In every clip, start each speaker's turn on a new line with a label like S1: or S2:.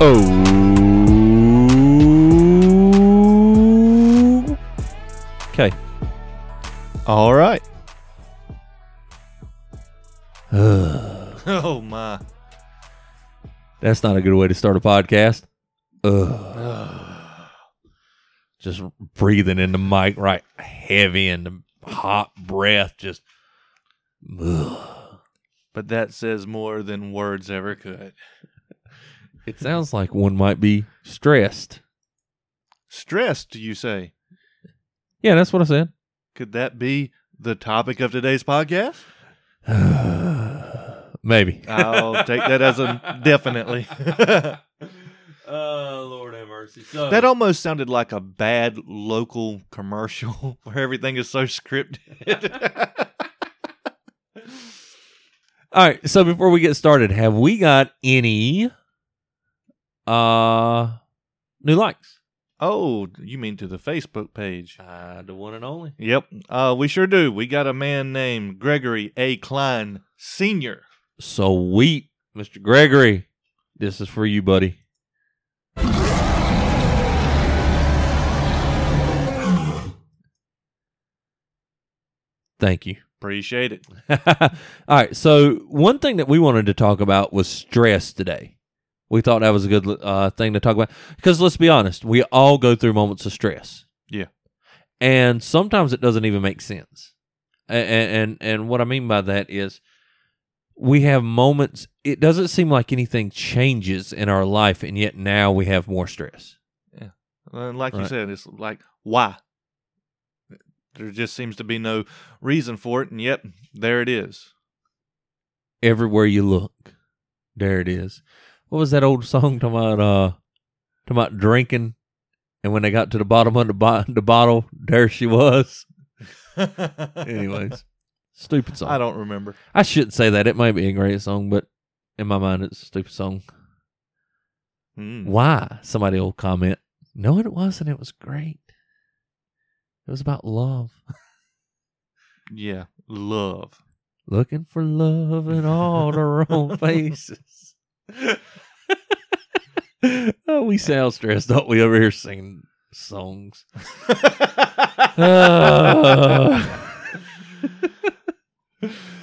S1: Oh. Okay.
S2: All right. Oh my.
S1: That's not a good way to start a podcast. Ugh. Just breathing in the mic right heavy and the hot breath just ugh.
S2: But that says more than words ever could.
S1: It sounds like one might be stressed.
S2: Stressed, do you say?
S1: Yeah, that's what I said.
S2: Could that be the topic of today's podcast?
S1: Maybe.
S2: I'll take that as a definitely.
S1: Oh, Lord have mercy. So,
S2: that almost sounded like a bad local commercial where everything is so scripted.
S1: All right, so before we get started, have we got any uh new likes?
S2: oh, you mean to the Facebook page?
S1: Uh the one and only.
S2: Yep, uh, we sure do. We got a man named Gregory A. Klein Sr.
S1: Sweet, Mr. Gregory. This is for you, buddy. Thank you.
S2: Appreciate it.
S1: All right. So one thing that we wanted to talk about was stress today. We thought that was a good uh, thing to talk about because let's be honest, we all go through moments of stress.
S2: Yeah.
S1: and sometimes it doesn't even make sense. And and and what I mean by that is we have moments. It doesn't seem like anything changes in our life, and yet now we have more stress.
S2: Yeah, and like you said, it's like, why? There just seems to be no reason for it, and yet there it is.
S1: Everywhere you look, there it is. What was that old song talking about? Uh, talking about drinking, and when they got to the bottom of the, bo- the bottle, there she was. Anyways, stupid song.
S2: I don't remember.
S1: I shouldn't say that. It might be a great song, but in my mind, it's a stupid song.
S2: Mm.
S1: Why? Somebody will comment. No, it wasn't. It was great. It was about love.
S2: Yeah, love.
S1: Looking for love in all the wrong places. oh, we sound stressed, don't we, over here singing songs?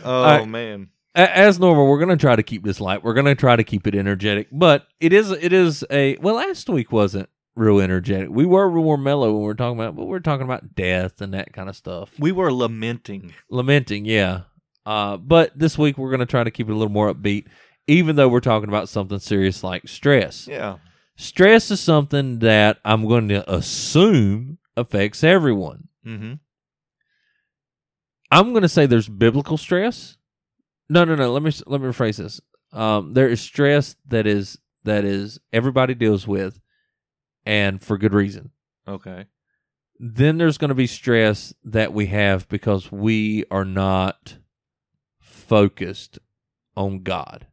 S1: Uh,
S2: oh man.
S1: As normal, we're gonna try to keep this light. We're gonna try to keep it energetic, but it is it is a well. Last week wasn't real energetic. We were more mellow when we were talking about, but we are talking about death and that kind of stuff.
S2: We were lamenting.
S1: Lamenting, yeah. Uh, but this week we're gonna try to keep it a little more upbeat, even though we're talking about something serious like stress.
S2: Yeah.
S1: Stress is something that I'm going to assume affects everyone.
S2: Mm-hmm.
S1: I'm going to say there's biblical stress. No, no, no. Let me let me rephrase this. Um, there is stress that is that is everybody deals with, and for good reason.
S2: Okay.
S1: Then there's going to be stress that we have because we are not focused on God.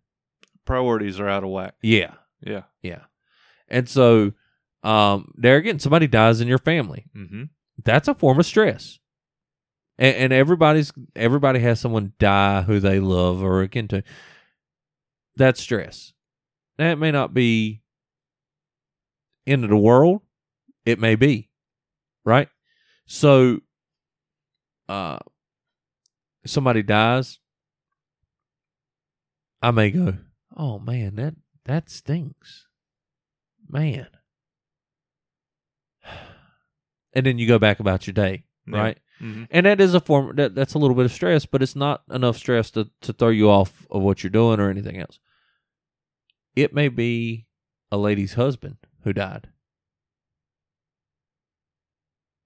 S2: Priorities are out of whack.
S1: Yeah,
S2: Yeah.
S1: yeah. And so, um, there again, somebody dies in your family.
S2: Mm-hmm.
S1: that's a form of stress. And, and everybody's everybody has someone die who they love or akin to. That's stress. That may not be end of the world. It may be, right? So, uh, somebody dies. I may go, oh man, that that stinks, man. And then you go back about your day,
S2: Yeah.
S1: right?
S2: Mm-hmm.
S1: And that is a form that that's a little bit of stress, but it's not enough stress to to throw you off of what you're doing or anything else. It may be a lady's husband who died.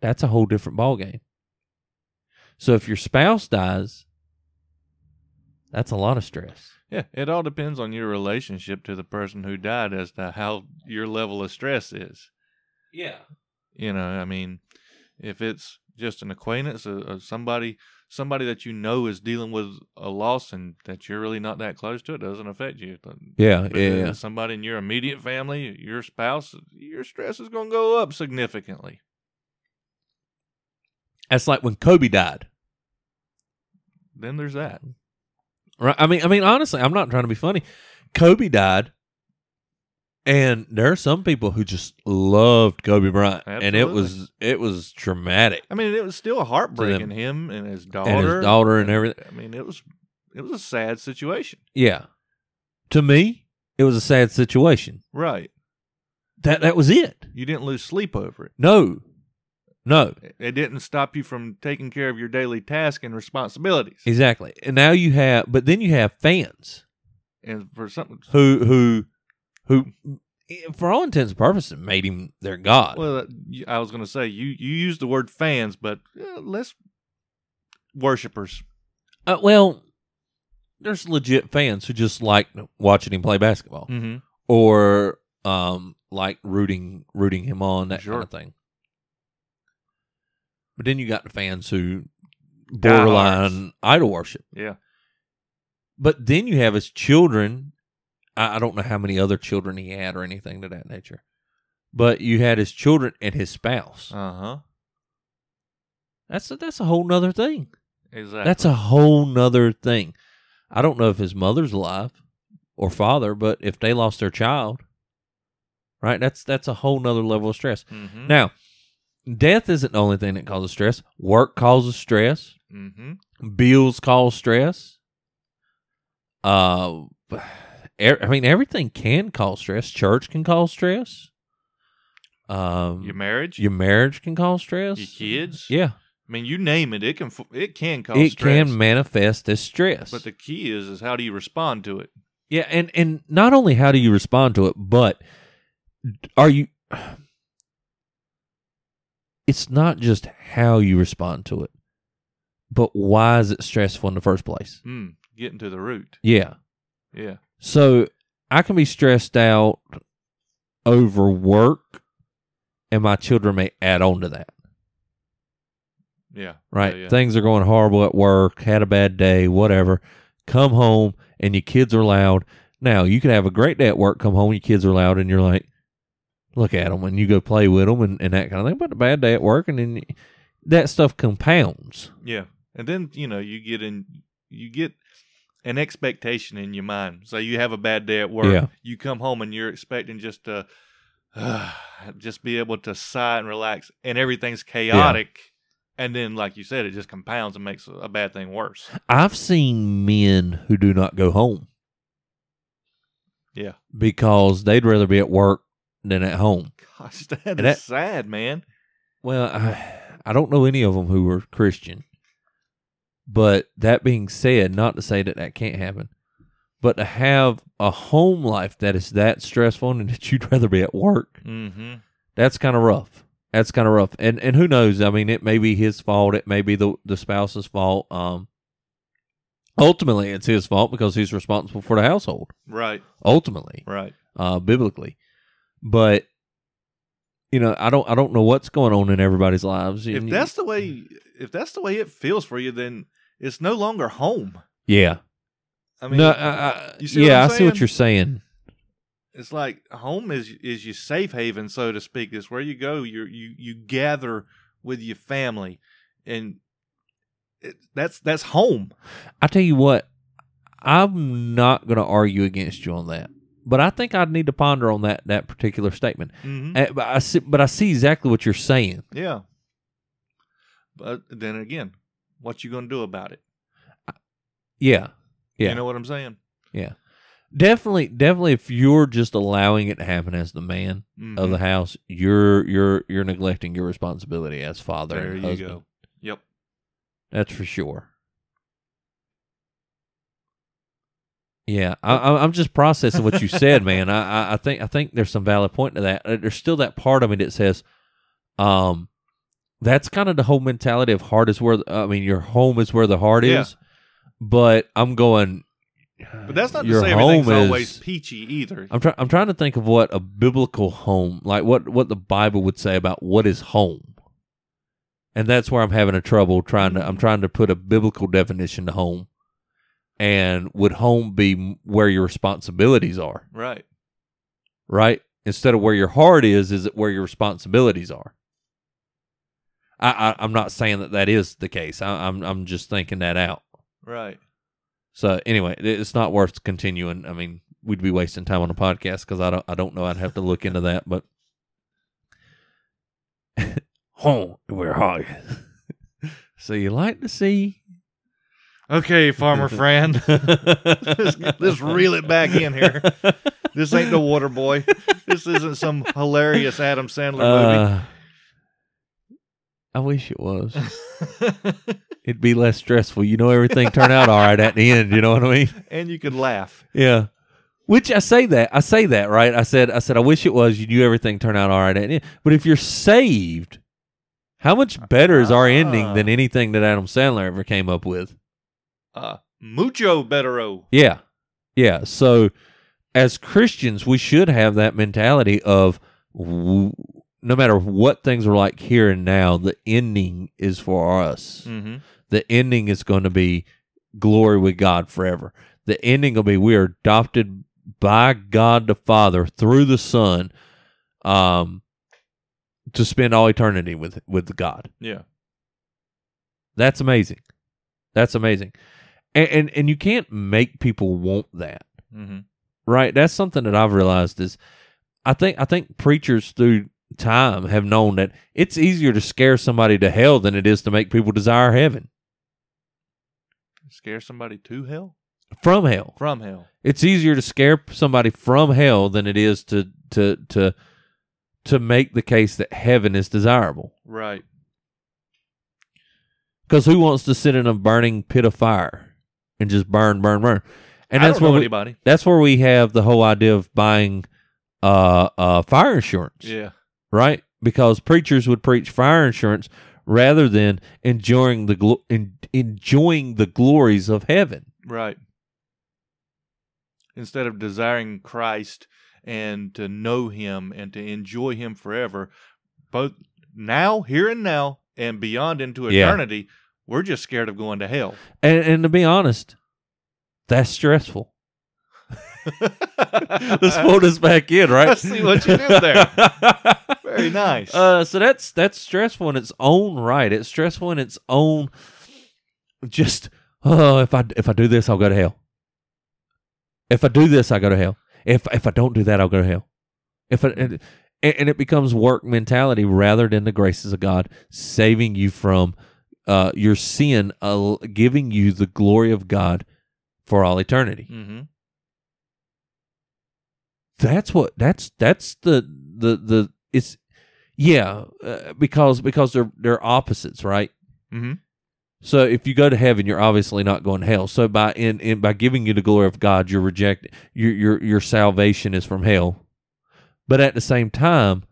S1: That's a whole different ballgame. So if your spouse dies, that's a lot of stress.
S2: Yeah. It all depends on your relationship to the person who died as to how your level of stress is.
S1: Yeah.
S2: You know, I mean, if it's just an acquaintance, uh, uh, somebody somebody that you know is dealing with a loss and that you're really not that close to, it doesn't affect you.
S1: Yeah,
S2: if
S1: yeah, yeah.
S2: Somebody in your immediate family, your spouse, your stress is going to go up significantly.
S1: That's like when Kobe died.
S2: Then there's that.
S1: Right. I mean, I mean, honestly, I'm not trying to be funny. Kobe died, And there are some people who just loved Kobe Bryant, and it was it was traumatic.
S2: I mean, it was still heartbreaking him and his daughter,
S1: and his daughter, and everything.
S2: I mean, it was it was a sad situation.
S1: Yeah, to me, it was a sad situation.
S2: Right.
S1: That that was it.
S2: You didn't lose sleep over it.
S1: No, no.
S2: It didn't stop you from taking care of your daily task and responsibilities.
S1: Exactly. And now you have, but then you have fans
S2: And for something,
S1: who who who, for all intents and purposes, made him their god.
S2: well, uh, I was going to say you you used the word fans, but uh, let's worshipers.
S1: Uh, well, there's legit fans who just like watching him play basketball
S2: Mm-hmm.
S1: or um like rooting rooting him on that
S2: Sure.
S1: kind of thing. But then you got the fans who borderline idol worship.
S2: Yeah.
S1: But then you have his children. I, I don't know how many other children he had or anything to that nature. But you had his children and his spouse.
S2: Uh huh.
S1: That's a, that's a whole nother thing.
S2: Exactly.
S1: That's a whole nother thing. I don't know if his mother's alive or father, but if they lost their child, right? That's that's a whole nother level of stress.
S2: Mm-hmm.
S1: Now, death isn't the only thing that causes stress. Work causes stress.
S2: mm-hmm.
S1: Bills cause stress. Uh, er- I mean, everything can cause stress. Church can cause stress. Um,
S2: Your marriage,
S1: your marriage can cause stress.
S2: your kids.
S1: Yeah,
S2: I mean, you name it, it can it can cause
S1: it
S2: stress.
S1: can manifest as stress.
S2: But the key is is how do you respond to it?
S1: Yeah, and and not only how do you respond to it, but are you It's not just how you respond to it, but why is it stressful in the first place?
S2: Hmm. Getting to the root.
S1: Yeah.
S2: Yeah.
S1: So I can be stressed out over work and my children may add on to that.
S2: Yeah.
S1: Right?
S2: Yeah, yeah.
S1: Things are going horrible at work, had a bad day, whatever. Come home and your kids are loud. Now, you could have a great day at work, come home, your kids are loud, and you're like, look at them, and you go play with them and, and that kind of thing. But a bad day at work, and then that stuff compounds.
S2: Yeah. And then, you know, you get in you get an expectation in your mind. So you have a bad day at work.
S1: Yeah.
S2: You come home and you're expecting just to just be able to sigh and relax and everything's chaotic. And then like you said, it just compounds and makes a bad thing worse.
S1: I've seen men who do not go home
S2: Yeah.
S1: because they'd rather be at work than at home.
S2: Gosh, that
S1: And
S2: is
S1: that-
S2: sad, man.
S1: Well, I, I don't know any of them who were Christian. But that being said, not to say that that can't happen, but to have a home life that is that stressful and that you'd rather be at work,
S2: Mm-hmm.
S1: that's kind of rough. That's kind of rough. And and who knows? I mean, it may be his fault. It may be the the spouse's fault. Um, ultimately, it's his fault because he's responsible for the household.
S2: Right.
S1: Ultimately,
S2: Right.
S1: uh, biblically, but you know, I don't I don't know what's going on in everybody's lives.
S2: If that's the way if that's the way it feels for you, then it's no longer home.
S1: yeah,
S2: I mean
S1: no, I, I,
S2: you see what
S1: yeah, I see what you're saying.
S2: it's like home is is your safe haven, so to speak. It's where you go. You you you gather with your family, and it, that's that's home.
S1: I tell you what, I'm not going to argue against you on that, but I think I'd need to ponder on that that particular statement.
S2: Mm-hmm.
S1: Uh, but I see, but I see exactly what you're saying.
S2: Yeah. But then again, what you gonna do about it?
S1: Yeah, yeah,
S2: You know what I'm saying? Yeah.
S1: Definitely, definitely. If you're just allowing it to happen as the man
S2: Mhm.
S1: of the house, you're you're you're neglecting your responsibility as father
S2: There you
S1: husband.
S2: go. Yep.
S1: That's for sure. Yeah, I, I- I'm just processing what you said, man. I, I, think I think there's some valid point to that. Uh, There's still that part of me that says, um, that's kind of the whole mentality of heart is where I mean your home is where the heart
S2: Yeah.
S1: is. But I'm going.
S2: But that's not to
S1: your
S2: say
S1: home is-
S2: always peachy either.
S1: I'm trying. I'm trying to think of what a biblical home, like what what the Bible would say about what is home, and that's where I'm having a trouble trying to. I'm trying to put a biblical definition to home, and would home be where your responsibilities are,
S2: right.
S1: right? Instead of where your heart is, is it where your responsibilities are? I, I I'm not saying that that is the case. I, I'm I'm just thinking that out.
S2: Right.
S1: So anyway, it's not worth continuing. I mean, we'd be wasting time on a podcast because I don't I don't know. I'd have to look into that, but. home where are you? so you like to see
S2: Okay, farmer friend. let's, let's reel it back in here. This ain't the water boy. This isn't some hilarious Adam Sandler
S1: Uh, I wish it was. It'd be less stressful. You know, everything turned out all right at the end. You know what I mean?
S2: and you could laugh.
S1: Yeah. Which I say that I say that right. I said I said I wish it was. You knew everything turned out all right at the end. But if you're saved, how much better is our ending than
S2: Ah.
S1: anything that Adam Sandler ever came up with?
S2: Uh, mucho bettero.
S1: Yeah. Yeah. So as Christians, we should have that mentality of w- no matter what things are like here and now, the ending is for us.
S2: Mm-hmm.
S1: The ending is going to be glory with God forever. The ending will be we are adopted by God the Father through the Son um, to spend all eternity with with God.
S2: Yeah.
S1: That's amazing. That's amazing. And, and and you can't make people want that.
S2: Mm-hmm.
S1: right that's something that i've realized is i think i think preachers through time have known that it's easier to scare somebody to hell than it is to make people desire heaven
S2: Scare somebody to hell
S1: from hell
S2: from hell.
S1: it's easier to scare somebody from hell than it is to to to to make the case that heaven is desirable
S2: Right.
S1: because who wants to sit in a burning pit of fire and just burn burn burn and
S2: I
S1: that's where we,
S2: anybody.
S1: that's where we have the whole idea of buying uh uh fire insurance
S2: Yeah.
S1: right? Because preachers would preach fire insurance rather than enjoying the glo- en- enjoying the glories of heaven.
S2: Right. Instead of desiring Christ and to know Him and to enjoy Him forever, both now, here and now, and beyond into
S1: Yeah.
S2: We're just scared of going to hell.
S1: And and to be honest, that's stressful. Let's pull this back in, right?
S2: I see what you did there. Very nice.
S1: Uh, so that's that's stressful in its own right. It's stressful in its own. Just oh, if I if I do this, I'll go to hell. If I do this, I go to hell. If if I don't do that, I'll go to hell. If I, and, and it becomes work mentality rather than the graces of God saving you from uh, your sin, uh, giving you the glory of God for all eternity.
S2: mm-hmm.
S1: That's what that's that's the the the it's yeah uh, because because they're they're opposites right
S2: Mm-hmm.
S1: so if you go to heaven you're obviously not going to hell so by in, in by giving you the glory of God you're rejecting your your your salvation is from hell but at the same time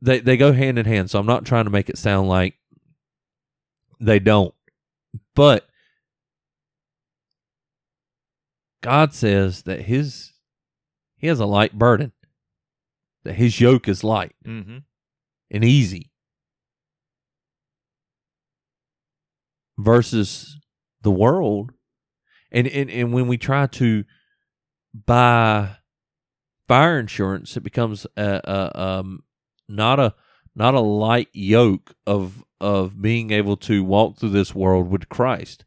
S1: they they go hand in hand so I'm not trying to make it sound like they don't. But God says that his he has a light burden that his yoke is light
S2: Mm-hmm.
S1: and easy. Versus the world. And and, and when we try to buy fire insurance it becomes a, a um not a not a light yoke of of being able to walk through this world with Christ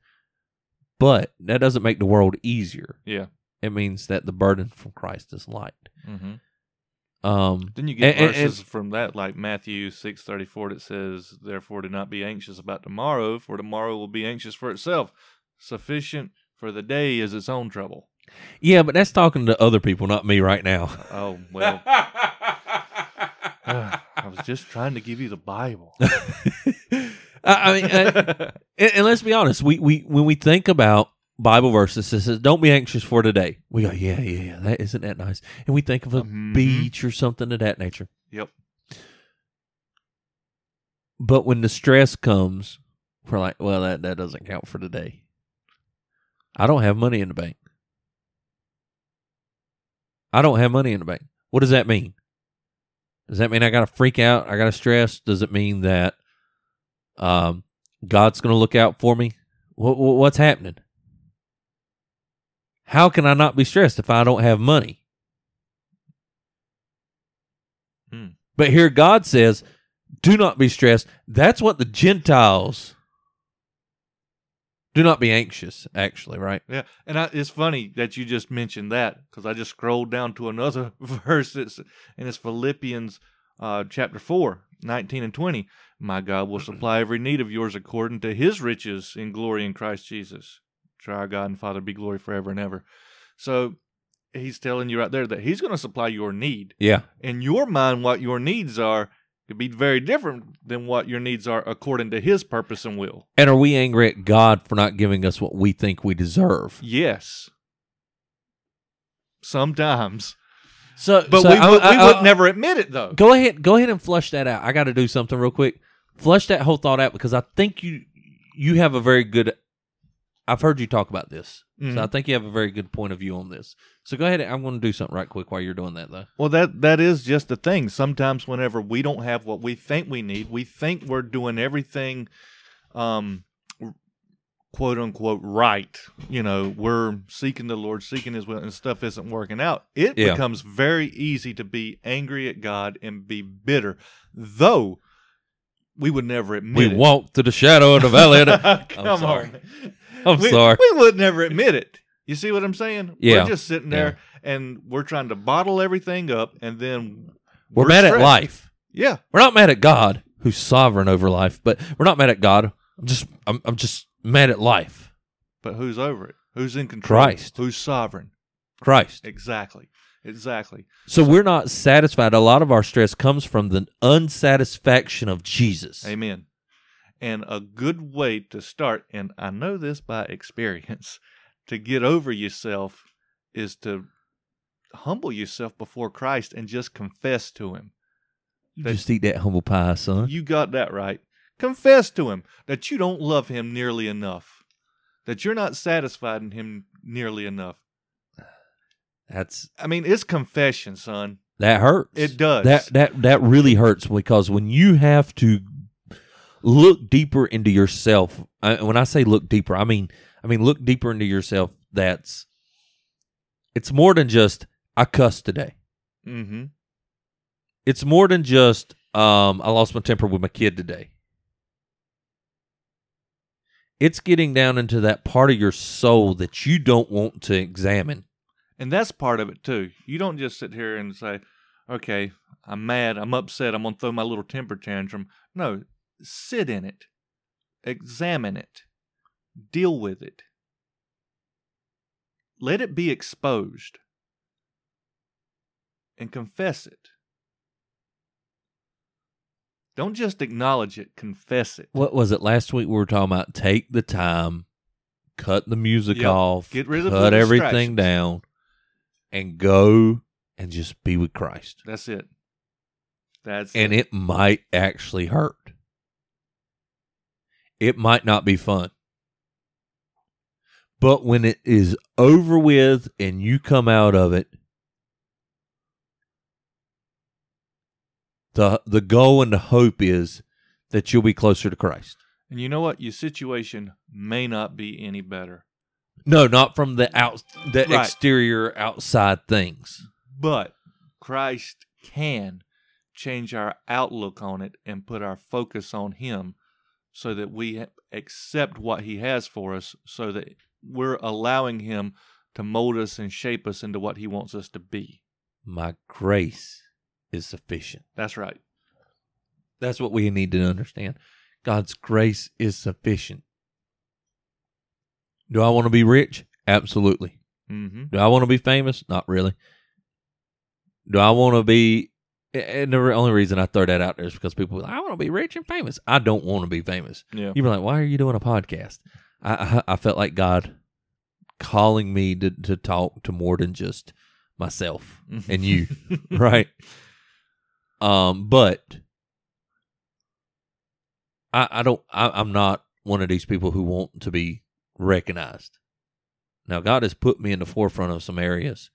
S1: but that doesn't make the world easier
S2: Yeah.
S1: it means that the burden from Christ is light
S2: Mm-hmm.
S1: um
S2: Then you get
S1: And- and-
S2: verses from that, like Matthew six thirty four, that says, "Therefore, do not be anxious about tomorrow, for tomorrow will be anxious for itself. Sufficient for the day is its own trouble."
S1: yeah but that's talking to other people not me right now
S2: Oh well, I was just trying to give you the Bible.
S1: I, I mean, uh, and, let's be honest. We we when we think about Bible verses, it says, "Don't be anxious for today." We go, "Yeah, yeah, yeah. That isn't that nice?" And we think of a
S2: Mhm.
S1: beach or something of that nature.
S2: Yep.
S1: But when the stress comes, we're like, "Well, that that doesn't count for today." I don't have money in the bank. I don't have money in the bank. What does that mean? Does that mean I got to freak out? I got to stress? Does it mean that um, God's going to look out for me? What, what's happening? How can I not be stressed if I don't have money?
S2: Hmm.
S1: But here God says, do not be stressed. That's what the Gentiles Do not be anxious, actually, right?
S2: Yeah, and I, it's funny that you just mentioned that because I just scrolled down to another verse, that's, and it's Philippians uh, chapter 4, 19 and 20. My God will supply every need of yours according to his riches in glory in Christ Jesus. To our God and Father be glory forever and ever. So he's telling you right there that he's going to supply your need.
S1: Yeah.
S2: In your mind, what your needs are could be very different than what your needs are according to his purpose and will.
S1: And are we angry at God for not giving us what we think we deserve?
S2: Yes. Sometimes.
S1: So,
S2: But
S1: so
S2: we,
S1: I-
S2: would,
S1: I-
S2: we would
S1: I-
S2: never admit it though.
S1: Go ahead, go ahead and flush that out. I got to do something real quick. Flush that whole thought out because I think you you have a very good. I've heard you talk about this, so
S2: Mhm.
S1: I think you have a very good point of view on this. So go ahead. I'm going to do something right quick while you're doing that, though.
S2: Well, that that is just the thing. Sometimes, whenever we don't have what we think we need, we think we're doing everything, um, quote unquote, right. You know, we're seeking the Lord, seeking His will, and stuff isn't working out. It
S1: Yeah.
S2: becomes very easy to be angry at God and be bitter, though we would never admit
S1: We
S2: it.
S1: walk through the shadow of the valley. Of the-
S2: Come
S1: sorry.
S2: on.
S1: I'm
S2: we,
S1: sorry.
S2: We would never admit it. You see what I'm saying?
S1: Yeah.
S2: We're just sitting there and we're trying to bottle everything up and then
S1: We're, mad at life.
S2: Yeah.
S1: We're not mad at God, who's sovereign over life, but we're not mad at God. I'm just, I'm, I'm just mad at life.
S2: But who's over it? Who's in control?
S1: Christ.
S2: Who's sovereign?
S1: Christ.
S2: Exactly. Exactly.
S1: So we're not satisfied. A lot of our stress comes from the unsatisfaction of Jesus.
S2: Amen. And a good way to start, and I know this by experience, to get over yourself is to humble yourself before Christ and just confess to Him.
S1: You just eat that humble pie, son.
S2: You got that right. Confess to him that you don't love him nearly enough, that you're not satisfied in him nearly enough.
S1: That's
S2: I mean, it's confession, son.
S1: that hurts.
S2: It does.
S1: That that that really hurts because when you have to look deeper into yourself. I, when I say look deeper, I mean I mean look deeper into yourself. That's it's more than just I cussed today.
S2: mm-hmm.
S1: It's more than just um, I lost my temper with my kid today. It's getting down into that part of your soul that you don't want to examine.
S2: And that's part of it too. You don't just sit here and say, "Okay, I'm mad, I'm upset, I'm gonna throw my little temper tantrum." No, sit in it, examine it, deal with it, let it be exposed, and confess it. Don't just acknowledge it; confess it.
S1: What was it last week? We were talking about take the time, cut the music
S2: Yep.
S1: off,
S2: Get rid of
S1: cut everything down, and go and just be with Christ.
S2: That's it. That's
S1: and it might actually hurt. It might not be fun. But when it is over with and you come out of it, the the goal and the hope is that you'll be closer to Christ.
S2: And you know what? Your situation may not be any better.
S1: No, not from the out the
S2: Right.
S1: exterior outside things.
S2: But Christ can change our outlook on it and put our focus on Him so that we accept what He has for us, so that we're allowing Him to mold us and shape us into what He wants us to be.
S1: My grace is sufficient.
S2: That's right.
S1: That's what we need to understand. God's grace is sufficient. Do I want to be rich? Absolutely.
S2: Mm-hmm.
S1: Do I want to be famous? Not really. Do I want to be. And the only reason I throw that out there is because people, like, I want to be rich and famous. I don't want to be famous.
S2: Yeah.
S1: You'd be like, why are you doing a podcast? I, I, I felt like God calling me to, to talk to more than just myself and you, right? Um, but I, I don't. I, I'm not one of these people who want to be recognized. Now, God has put me in the forefront of some areas,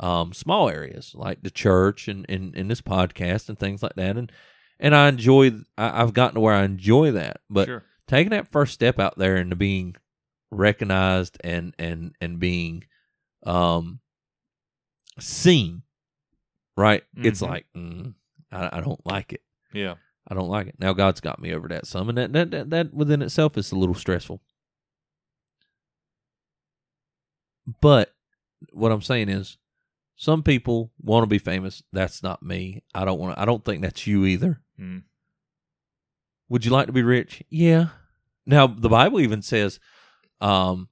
S1: um, small areas like the church and in in this podcast and things like that, and and I enjoy. I, I've gotten to where I enjoy that, but
S2: sure.
S1: taking that first step out there into being recognized and and and being um seen right it's
S2: Mhm.
S1: like mm, I, I don't like it
S2: Yeah.
S1: i don't like it now god's got me over that some and that that, that, that within itself is a little stressful But what I'm saying is, some people want to be famous. That's not me. I don't want. To, I don't think that's you either.
S2: Mm.
S1: Would you like to be rich? Yeah. Now the Bible even says, um,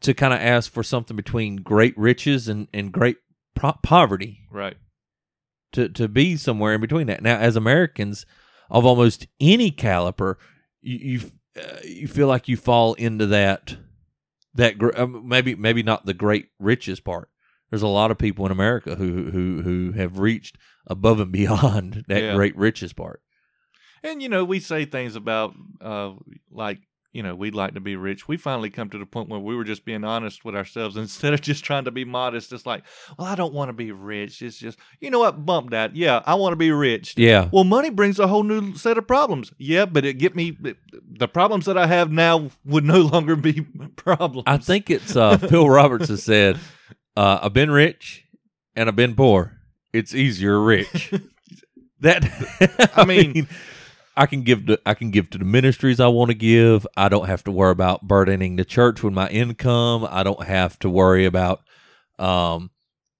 S1: to kind of ask for something between great riches and and great pro- poverty.
S2: Right.
S1: To to be somewhere in between that. Now, as Americans of almost any caliber, you you, uh, you feel like you fall into that that gr- um, maybe maybe not the great riches part. There's a lot of people in America who who who have reached above and beyond that
S2: Yeah.
S1: great riches part.
S2: And you know, we say things about uh like, you know, we'd like to be rich. We finally come to the point where we were just being honest with ourselves instead of just trying to be modest. It's like, well, I don't want to be rich. It's just, you know what? Bump that. Yeah, I want to be rich.
S1: Yeah.
S2: Well, money brings a whole new set of problems. Yeah, but it get me the problems that I have now would no longer be problems.
S1: I think it's uh, Phil Roberts has said, uh, "I've been rich and I've been poor. It's easier rich." that I,
S2: mean,
S1: I can give to I can give to the ministries I want to give. I don't have to worry about burdening the church with my income. I don't have to worry about, um,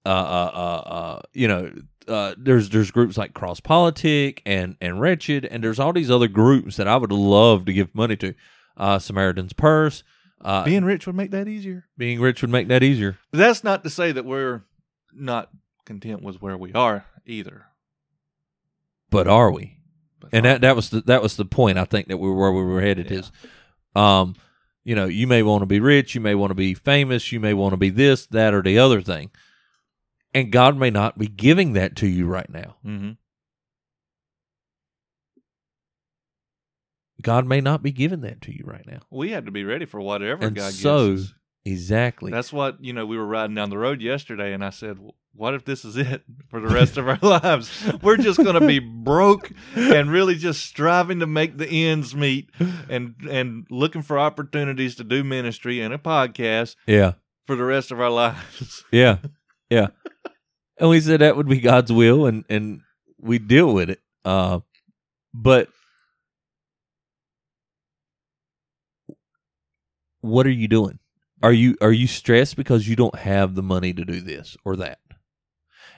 S1: uh, uh, uh, uh you know. Uh, there's there's groups like Cross Politic and and Wretched, and there's all these other groups that I would love to give money to. Uh, Samaritan's Purse. Uh,
S2: Being rich would make that easier.
S1: being rich would make that easier.
S2: But that's not to say that we're not content with where we are either.
S1: But are we?
S2: But
S1: And that that was the that was the point I think that we were where we were headed
S2: Yeah.
S1: is um you know, you may want to be rich, you may want to be famous, you may want to be this, that or the other thing. And God may not be giving that to you right now.
S2: hmm
S1: God may not be giving that to you right now.
S2: we had to be ready for whatever
S1: And
S2: God
S1: so-
S2: gives us.
S1: Exactly.
S2: That's what you know. We were riding down the road yesterday, and I said, "What if this is it for the rest of our lives? We're just going to be broke and really just striving to make the ends meet, and and looking for opportunities to do ministry and a podcast
S1: yeah.
S2: for the rest of our lives."
S1: Yeah. Yeah. and we said that would be God's will and and we deal with it. Uh but what are you doing? Are you are you stressed because you don't have the money to do this or that?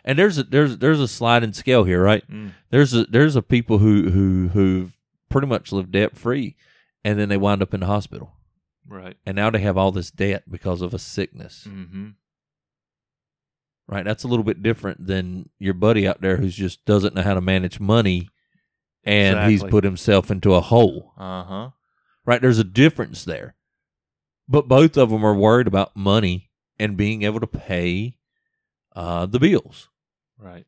S1: And there's a there's there's a sliding scale here, right?
S2: Mm.
S1: There's a there's a people who who who've pretty much lived debt free and then they wind up in the hospital.
S2: Right.
S1: And now they have all this debt because of a sickness.
S2: Mm-hmm.
S1: right? That's a little bit different than your buddy out there who just doesn't know how to manage money and he's put himself into a hole,
S2: Uh huh.
S1: right? There's a difference there. But both of them are worried about money and being able to pay uh, the bills.
S2: Right.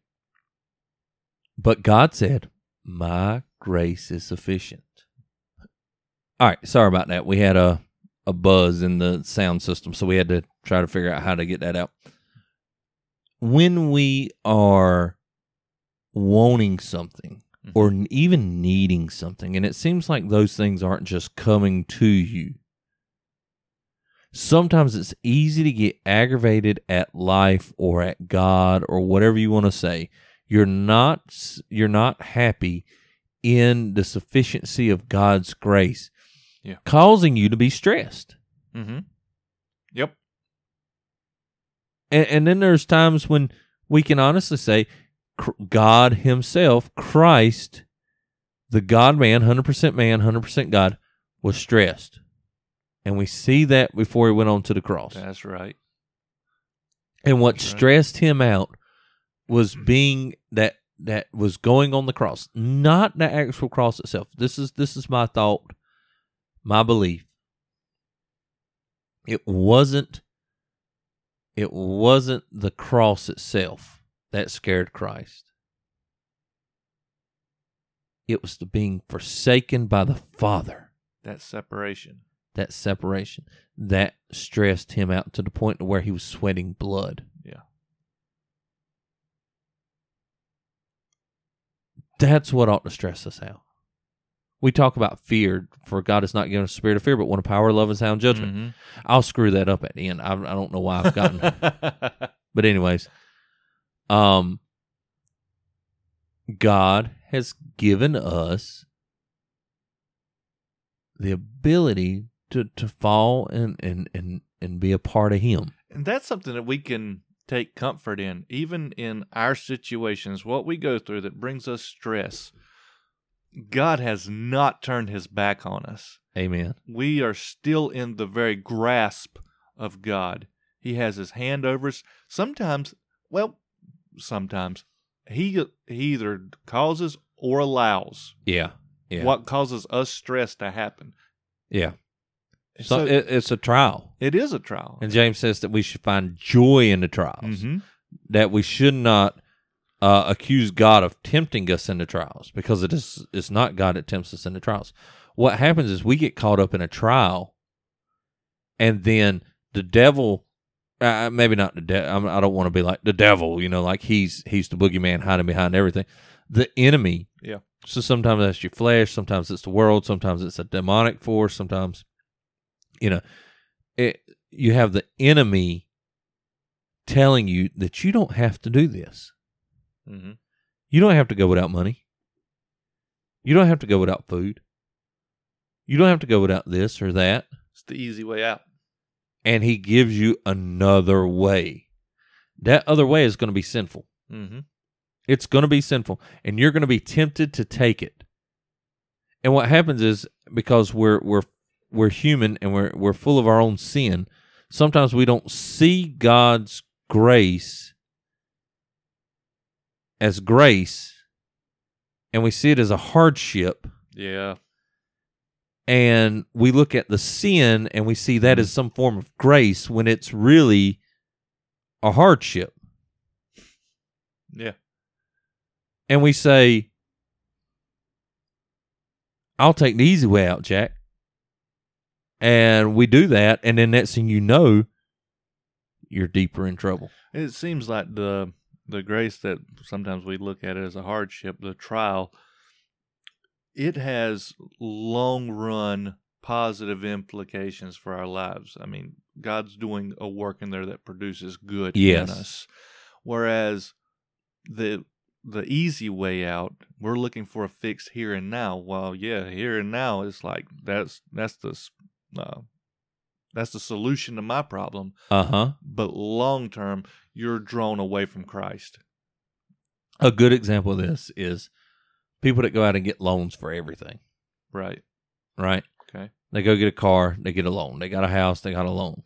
S1: But God said, My grace is sufficient. All right, sorry about that. We had a, a buzz in the sound system, so we had to try to figure out how to get that out. When we are wanting something or even needing something, and it seems like those things aren't just coming to you, sometimes it's easy to get aggravated at life or at God or whatever you want to say you're not you're not happy in the sufficiency of God's grace
S2: Yeah.
S1: causing you to be stressed
S2: Mm-hmm. Yep.
S1: and, and then there's times when we can honestly say God himself Christ the God man 100% man 100% God was stressed and we see that before he went on to the cross
S2: That's right.
S1: And what
S2: That's right.
S1: stressed him out was being that that was going on the cross, not the actual cross itself. This is this is my thought, my belief. It wasn't it wasn't the cross itself that scared Christ. It was the being forsaken by the Father
S2: That separation.
S1: That separation that stressed him out to the point to where he was sweating blood.
S2: Yeah.
S1: That's what ought to stress us out. We talk about fear, for God has not given us a spirit of fear, but one of power, love, and sound judgment.
S2: Mhm.
S1: I'll screw that up at the end. I, I don't know why I've gotten, but anyways, um, God has given us the ability to to fall and and and and be a part of Him.
S2: And that's something that we can take comfort in, even in our situations, what we go through that brings us stress. God has not turned his back on us.
S1: Amen.
S2: We are still in the very grasp of God. He has his hand over us. Sometimes, well, sometimes he he either causes or allows
S1: Yeah. Yeah.
S2: what causes us stress to happen.
S1: Yeah.
S2: So,
S1: So it, it's a trial,
S2: it is a trial.
S1: and James says that we should find joy in the trials.
S2: hmm
S1: That we should not uh, accuse God of tempting us into trials because it is it's not God that tempts us into trials. What happens is we get caught up in a trial, and then the devil. Uh, maybe not the devil. I don't want to be like the devil, you know, like he's he's the boogeyman hiding behind everything. The enemy
S2: Yeah.
S1: So sometimes that's your flesh, sometimes it's the world, sometimes it's a demonic force, sometimes you know, it you have the enemy telling you that you don't have to do this.
S2: hmm
S1: You don't have to go without money. You don't have to go without food. You don't have to go without this or that.
S2: It's the easy way out.
S1: And he gives you another way. That other way is going to be sinful.
S2: Mm-hmm.
S1: It's going to be sinful, and you're going to be tempted to take it. And what happens is because we're we're we're human and we're we're full of our own sin, sometimes we don't see God's grace as grace and we see it as a hardship
S2: Yeah.
S1: and we look at the sin and we see that as some form of grace when it's really a hardship.
S2: Yeah.
S1: and we say, I'll take the easy way out, Jack. And we do that, and then next thing you know, you're deeper in trouble.
S2: It seems like the the grace that sometimes we look at it as a hardship, the trial, it has long run positive implications for our lives. I mean, God's doing a work in there that produces good
S1: Yes.
S2: in us. Whereas the the easy way out, we're looking for a fix here and now. Well, yeah, here and now is like that's that's the uh, that's the solution to my problem
S1: Uh huh.
S2: but long term you're drawn away from Christ.
S1: A good example of this is people that go out and get loans for everything,
S2: Right.
S1: right?
S2: Okay.
S1: They go get a car, they get a loan. They got a house, they got a loan.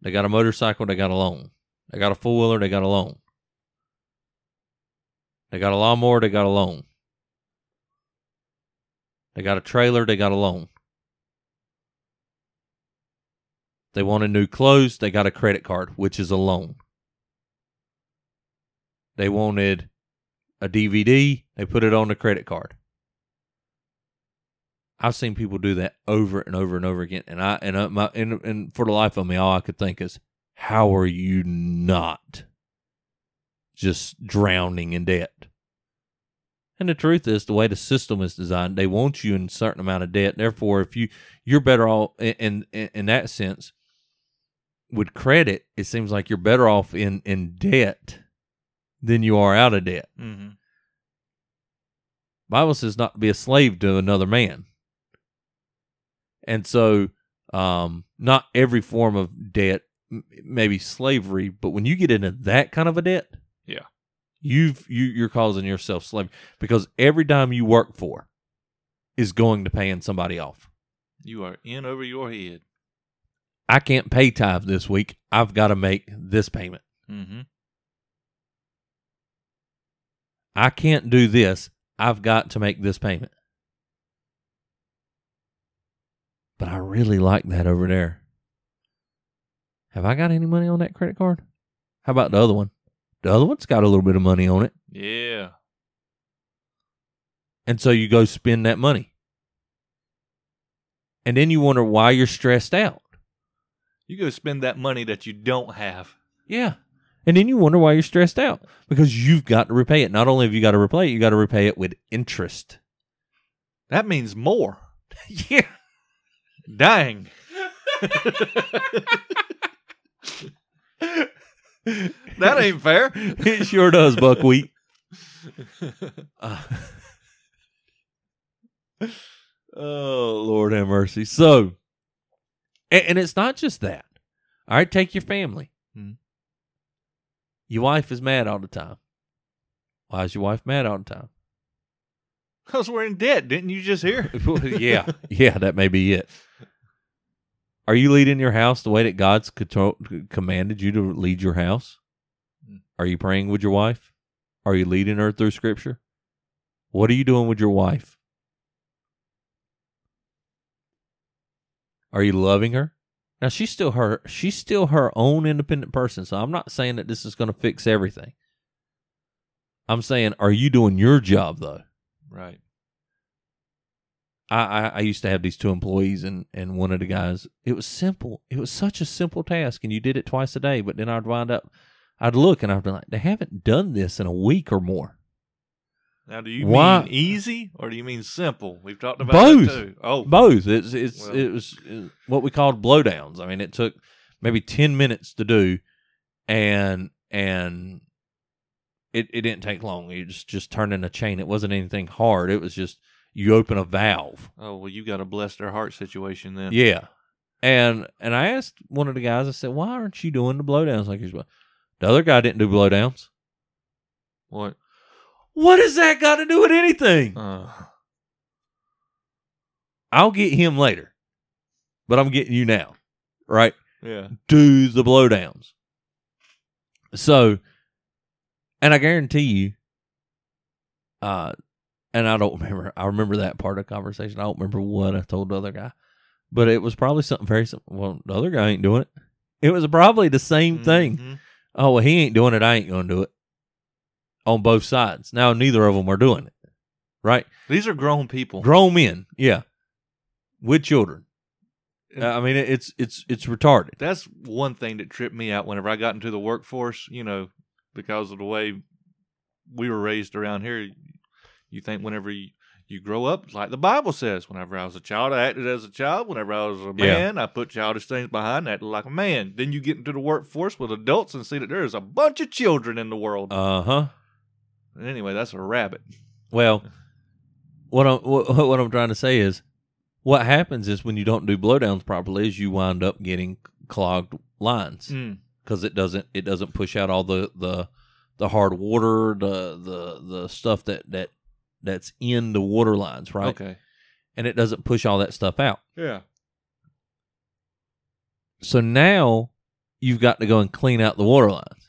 S1: They got a motorcycle, they got a loan. They got a four wheeler, they got a loan. They got a lawnmower, they got a loan. They got a trailer, they got a loan. They wanted new clothes, they got a credit card, which is a loan. They wanted a DVD, they put it on the credit card. I've seen people do that over and over and over again, and I and uh, my and, and for the life of me, all I could think is, how are you not just drowning in debt? And the truth is, the way the system is designed, they want you in a certain amount of debt. Therefore, if you you're better off in in, in that sense, with credit, it seems like you're better off in in debt than you are out of debt.
S2: Mm-hmm.
S1: Bible says not to be a slave to another man. And so, um, not every form of debt, m- maybe slavery, but when you get into that kind of a debt,
S2: Yeah.
S1: you've you you're causing yourself slavery because every dime you work for is going to paying somebody off.
S2: You are in over your head.
S1: I can't pay tithe this week. I've got to make this payment.
S2: Mm-hmm.
S1: I can't do this. I've got to make this payment. But I really like that over there. Have I got any money on that credit card? How about the other one? The other one's got a little bit of money on it.
S2: Yeah.
S1: And so you go spend that money. And then you wonder why you're stressed out.
S2: You go spend that money that you don't have.
S1: Yeah. And then you wonder why you're stressed out because you've got to repay it. Not only have you got to repay it, you got to repay it with interest.
S2: That means more.
S1: yeah.
S2: Dang. that ain't fair.
S1: It sure does, buckwheat. Uh, Oh, Lord have mercy. So, and, and it's not just that. All right, take your family.
S2: Hmm.
S1: Your wife is mad all the time. Why is your wife mad all the time?
S2: Because we're in debt, didn't you just hear?
S1: yeah, yeah, that may be it. Are you leading your house the way that God's control, commanded you to lead your house?
S2: Hmm.
S1: Are you praying with your wife? Are you leading her through Scripture? What are you doing with your wife? Are you loving her? Now she's still her she's still her own independent person. So I'm not saying that this is going to fix everything. I'm saying, are you doing your job though?
S2: Right.
S1: I, I, I used to have these two employees and, and one of the guys it was simple. It was such a simple task and you did it twice a day, but then I'd wind up I'd look and I'd be like, they haven't done this in a week or more.
S2: Now, do you
S1: Why-
S2: mean easy or do you mean simple? We've talked about
S1: Both.
S2: that too. Oh,
S1: Both. It's it's
S2: Well-
S1: it was uh, what we called blowdowns. I mean, it took maybe ten minutes to do, and and it it didn't take long. You just just turning a chain. It wasn't anything hard. It was just you open a valve.
S2: oh well, you got a bless their heart situation then.
S1: Yeah. And and I asked one of the guys. I said, "Why aren't you doing the blowdowns like you're supposed?" The other guy didn't do blowdowns.
S2: What?
S1: What has that got to do with anything?
S2: Uh,
S1: I'll get him later, but I'm getting you now, right?
S2: yeah.
S1: do the blowdowns. So, and I guarantee you, uh, and I don't remember. I remember that part of the conversation. I don't remember what I told the other guy, but it was probably something very simple. Well, the other guy ain't doing it. It was probably the same thing.
S2: Mhm.
S1: Oh, well, he ain't doing it. I ain't going to do it. On both sides. Now, neither of them are doing it, right?
S2: These are grown people.
S1: Grown men, yeah, with children.
S2: And-
S1: I mean, it's it's it's retarded.
S2: That's one thing that tripped me out whenever I got into the workforce, you know, because of the way we were raised around here. You think whenever you, you grow up, like the Bible says, whenever I was a child, I acted as a child. Whenever I was a
S1: Yeah.
S2: man, I put childish things behind, and acted like a man. Then you get into the workforce with adults and see that there is a bunch of children in the world.
S1: Uh huh.
S2: Anyway, that's a rabbit.
S1: Well, what I'm what, what I'm trying to say is, what happens is when you don't do blowdowns properly, is you wind up getting clogged lines
S2: Mm.
S1: because it doesn't it doesn't push out all the the the hard water, the the the stuff that that that's in the water lines, right?
S2: Okay.
S1: And it doesn't push all that stuff out.
S2: Yeah.
S1: So now you've got to go and clean out the water lines,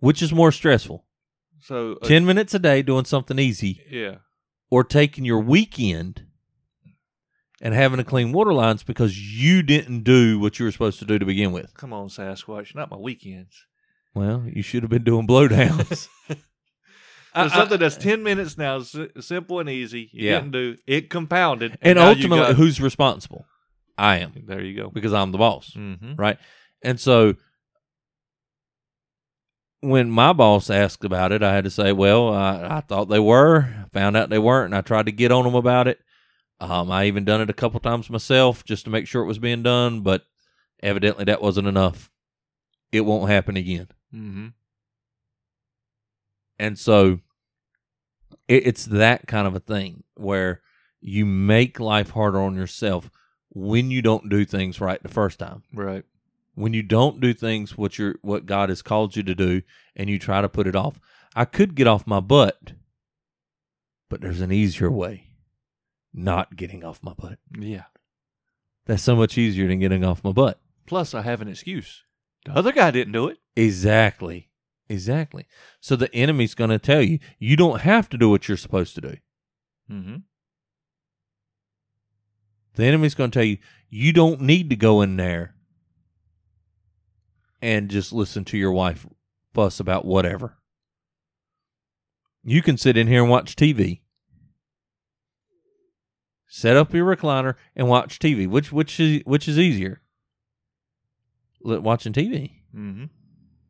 S1: which is more stressful.
S2: So uh,
S1: Ten minutes a day doing something easy,
S2: yeah.
S1: or taking your weekend and having to clean water lines because you didn't do what you were supposed to do to begin with.
S2: Come on, Sasquatch. Not my weekends.
S1: Well, you should have been doing blowdowns.
S2: So
S1: I-
S2: something that's ten minutes now, simple and easy. You
S1: Yeah.
S2: didn't do it. Compounded,
S1: and
S2: you
S1: ultimately,
S2: got-
S1: who's responsible? I am
S2: there you go.
S1: because I'm the boss,
S2: Mm-hmm.
S1: right? And so when my boss asked about it, I had to say, "Well, I, I thought they were. Found out they weren't, and I tried to get on them about it. Um, I even done it a couple times myself just to make sure it was being done, but evidently that wasn't enough. It won't happen again."
S2: Mm-hmm.
S1: And so it, it's that kind of a thing where you make life harder on yourself when you don't do things right the first time.
S2: Right.
S1: When you don't do things what you're what God has called you to do and you try to put it off. I could get off my butt, but there's an easier way. Not getting off my butt.
S2: Yeah.
S1: That's so much easier than getting off my butt.
S2: Plus, I have an excuse. The other guy didn't do it.
S1: Exactly. Exactly. So the enemy's going to tell you you don't have to do what you're supposed to do.
S2: Mm-hmm.
S1: The enemy's going to tell you you don't need to go in there and just listen to your wife fuss about whatever. You can sit in here and watch TV. Set up your recliner and watch TV. Which which is which is easier? Watching TV.
S2: Mm-hmm.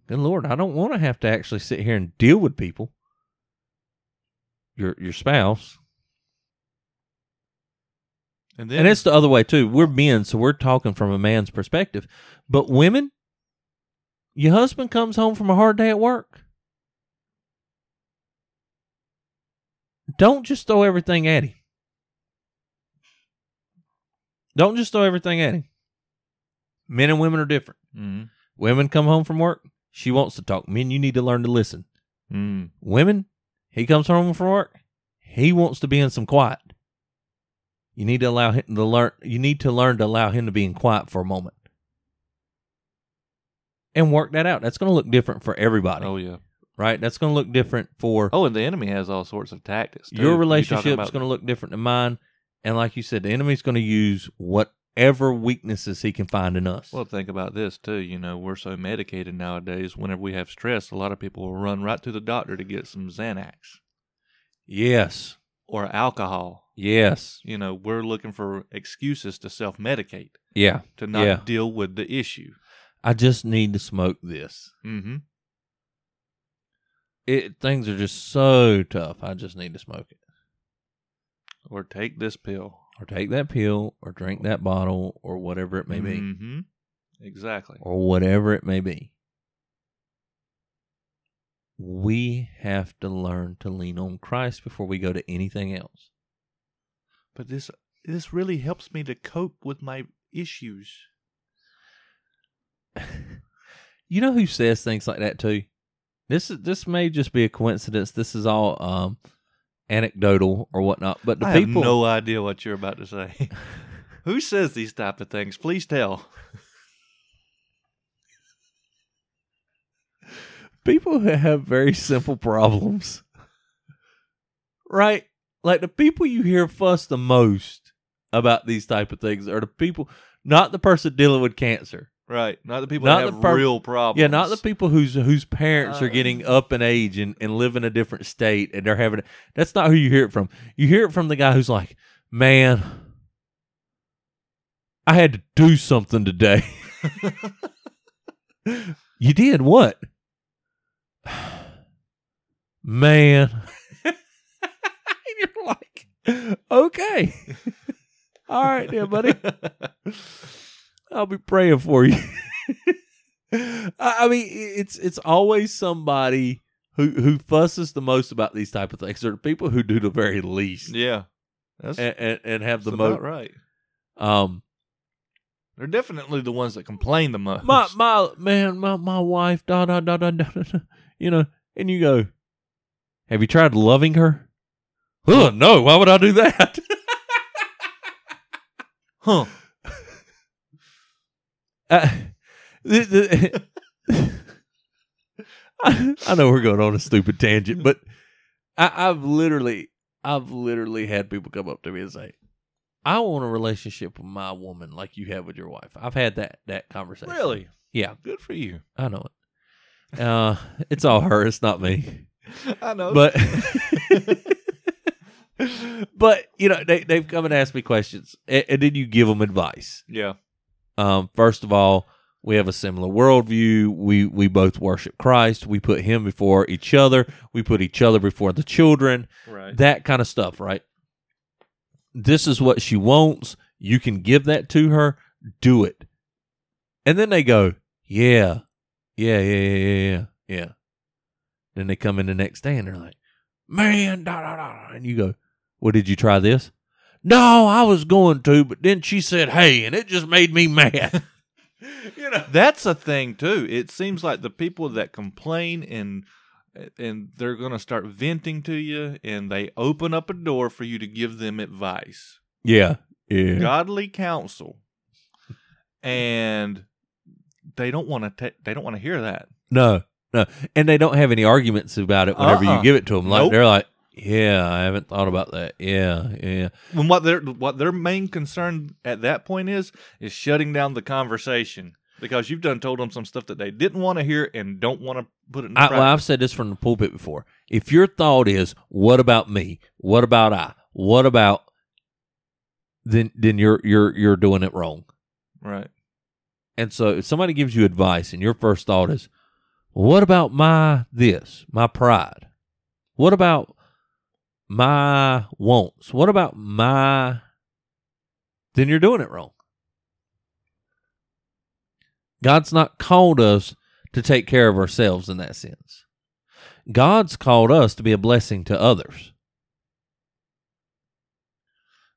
S1: Good Lord, I don't want to have to actually sit here and deal with people. Your your spouse.
S2: And then
S1: And it's the other way too. We're men, so we're talking from a man's perspective. But women, your husband comes home from a hard day at work. Don't just throw everything at him. Don't just throw everything at him. Men and women are different.
S2: Mm.
S1: Women come home from work, she wants to talk. Men, you need to learn to listen.
S2: Mm.
S1: Women, he comes home from work, he wants to be in some quiet. You need to allow him to learn. You need to learn to allow him to be in quiet for a moment, and work that out. That's going to look different for everybody,
S2: Oh yeah.
S1: right? That's going to look different for
S2: Oh, and the enemy has all sorts of tactics. too.
S1: your relationship's
S2: about-
S1: going to look different than mine. And like you said, the enemy's going to use whatever weaknesses he can find in us.
S2: Well, think about this too. You know, we're so medicated nowadays. Whenever we have stress, a lot of people will run right to the doctor to get some Xanax
S1: yes,
S2: or alcohol.
S1: yes,
S2: You know, we're looking for excuses to self medicate
S1: yeah.
S2: to not
S1: Yeah.
S2: deal with the issue.
S1: I just need to smoke this.
S2: Mm-hmm.
S1: It things are just so tough. I just need to smoke it,
S2: Or take this pill.
S1: or take that pill, or drink that bottle, or whatever it may be,
S2: Mm-hmm. Exactly.
S1: or whatever it may be. We have to learn to lean on Christ before we go to anything else.
S2: But this this really helps me to cope with my issues.
S1: You know who says things like that too? This is this may just be a coincidence. This is all um anecdotal or whatnot. But the
S2: I
S1: people
S2: have no idea what you're about to say. Who says these type of things? Please tell.
S1: people who have very simple problems. Right? Like the people you hear fuss the most about these type of things are the people not the person dealing with cancer.
S2: Right. Not the people
S1: Not
S2: that
S1: the
S2: have
S1: per-
S2: real problems.
S1: Yeah, not the people whose whose parents are
S2: Uh,
S1: getting up in age and, and live in a different state and they're having that's not who you hear it from. You hear it from the guy who's like, Man, I had to do something today. you did what? Man. and you're like, okay. All right, then, buddy. I'll be praying for you. I I mean, it's it's always somebody who who fusses the most about these type of things. They're people who do the very least
S2: yeah. That's,
S1: and, and and have
S2: that's
S1: the most.
S2: right.
S1: Um,
S2: They're definitely the ones that complain the most.
S1: my my man, my my wife, da da da da da, da, da, you know, and you go, have you tried loving her? Oh no, why would I do that?
S2: huh.
S1: Uh, the- the- I, I know we're going on a stupid tangent, but I, I've literally, I've literally had people come up to me and say, "I want a relationship with my woman like you have with your wife." I've had that that conversation.
S2: Really?
S1: Yeah,
S2: Good for you.
S1: I know it. Uh, it's all her. It's not me.
S2: I know.
S1: But, but you know, they they've come and asked me questions, and, and then you give them advice.
S2: yeah.
S1: Um, first of all, we have a similar worldview. We we both worship Christ. We put Him before each other. We put each other before the children.
S2: Right.
S1: That kind of stuff, right? This is what she wants. You can give that to her. Do it. And then they go, yeah, yeah, yeah, yeah, yeah, yeah, yeah. Then they come in the next day and they're like, man, da da da. da." And you go, well, did you try this? No, I was going to, but then she said, hey, and it just made me mad. you know,
S2: That's a thing too. It seems like the people that complain and and they're going to start venting to you and they open up a door for you to give them advice.
S1: yeah, yeah,
S2: Godly counsel. And they don't want to they don't want to hear that.
S1: no, no, and they don't have any arguments about it whenever
S2: Uh-uh.
S1: you give it to them. Like
S2: Nope.
S1: they're like, yeah, I haven't thought about that. Yeah, yeah,
S2: When what their what their main concern at that point is is shutting down the conversation because you've done told them some stuff that they didn't want to hear and don't want to put it in
S1: I, well, I've said this from the pulpit before. If your thought is, "What about me? What about I? What about?" then then you're you're you're doing it wrong.
S2: right.
S1: And so, if somebody gives you advice, and your first thought is, "What about my this? My pride? What about my wants? What about my?" Then you're doing it wrong. God's not called us to take care of ourselves in that sense. God's called us to be a blessing to others.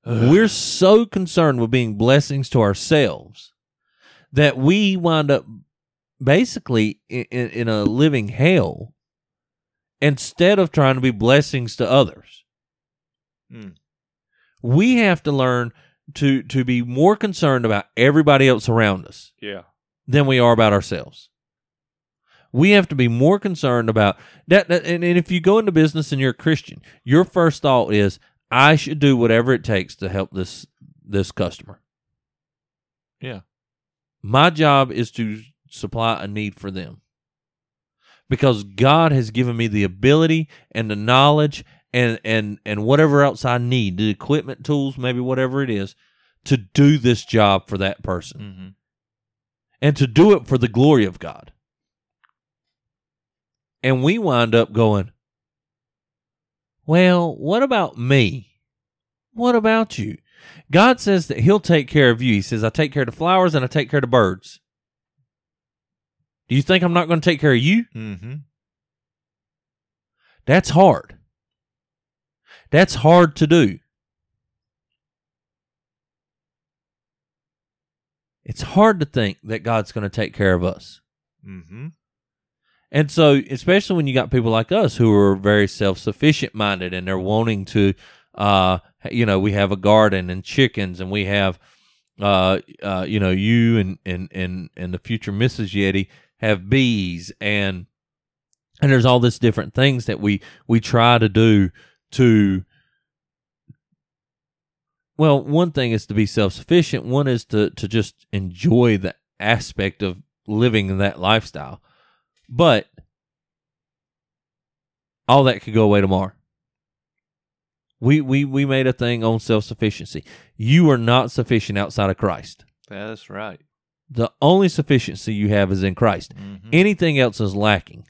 S1: we're so concerned with being blessings to ourselves that we wind up basically in, in, in a living hell instead of trying to be blessings to others.
S2: Hmm.
S1: We have to learn to to be more concerned about everybody else around us
S2: Yeah.
S1: than we are about ourselves. We have to be more concerned about that. that- and, and if you go into business and you're a Christian, your first thought is, I should do whatever it takes to help this this customer.
S2: Yeah.
S1: My job is to supply a need for them. Because God has given me the ability and the knowledge and and and whatever else I need, the equipment, tools, maybe whatever it is, to do this job for that person
S2: Mm-hmm.
S1: and to do it for the glory of God. And we wind up going, well, what about me? What about you? God says that He'll take care of you. He says, I take care of the flowers and I take care of the birds. Do you think I'm not going to take care of you?
S2: Mm-hmm.
S1: That's hard. That's hard to do. It's hard to think that God's going to take care of us.
S2: Mm-hmm.
S1: And so, especially when you got people like us who are very self sufficient minded and they're wanting to, uh, you know, we have a garden and chickens and we have, uh, uh, you know, you and, and, and, and the future Mrs. Yeti have bees and, and there's all this different things that we, we try to do to, well, one thing is to be self sufficient. One is to, to just enjoy the aspect of living that lifestyle. But all that could go away tomorrow. We we we made a thing on self sufficiency. You are not sufficient outside of Christ.
S2: That's right.
S1: The only sufficiency you have is in Christ.
S2: Mm-hmm.
S1: Anything else is lacking.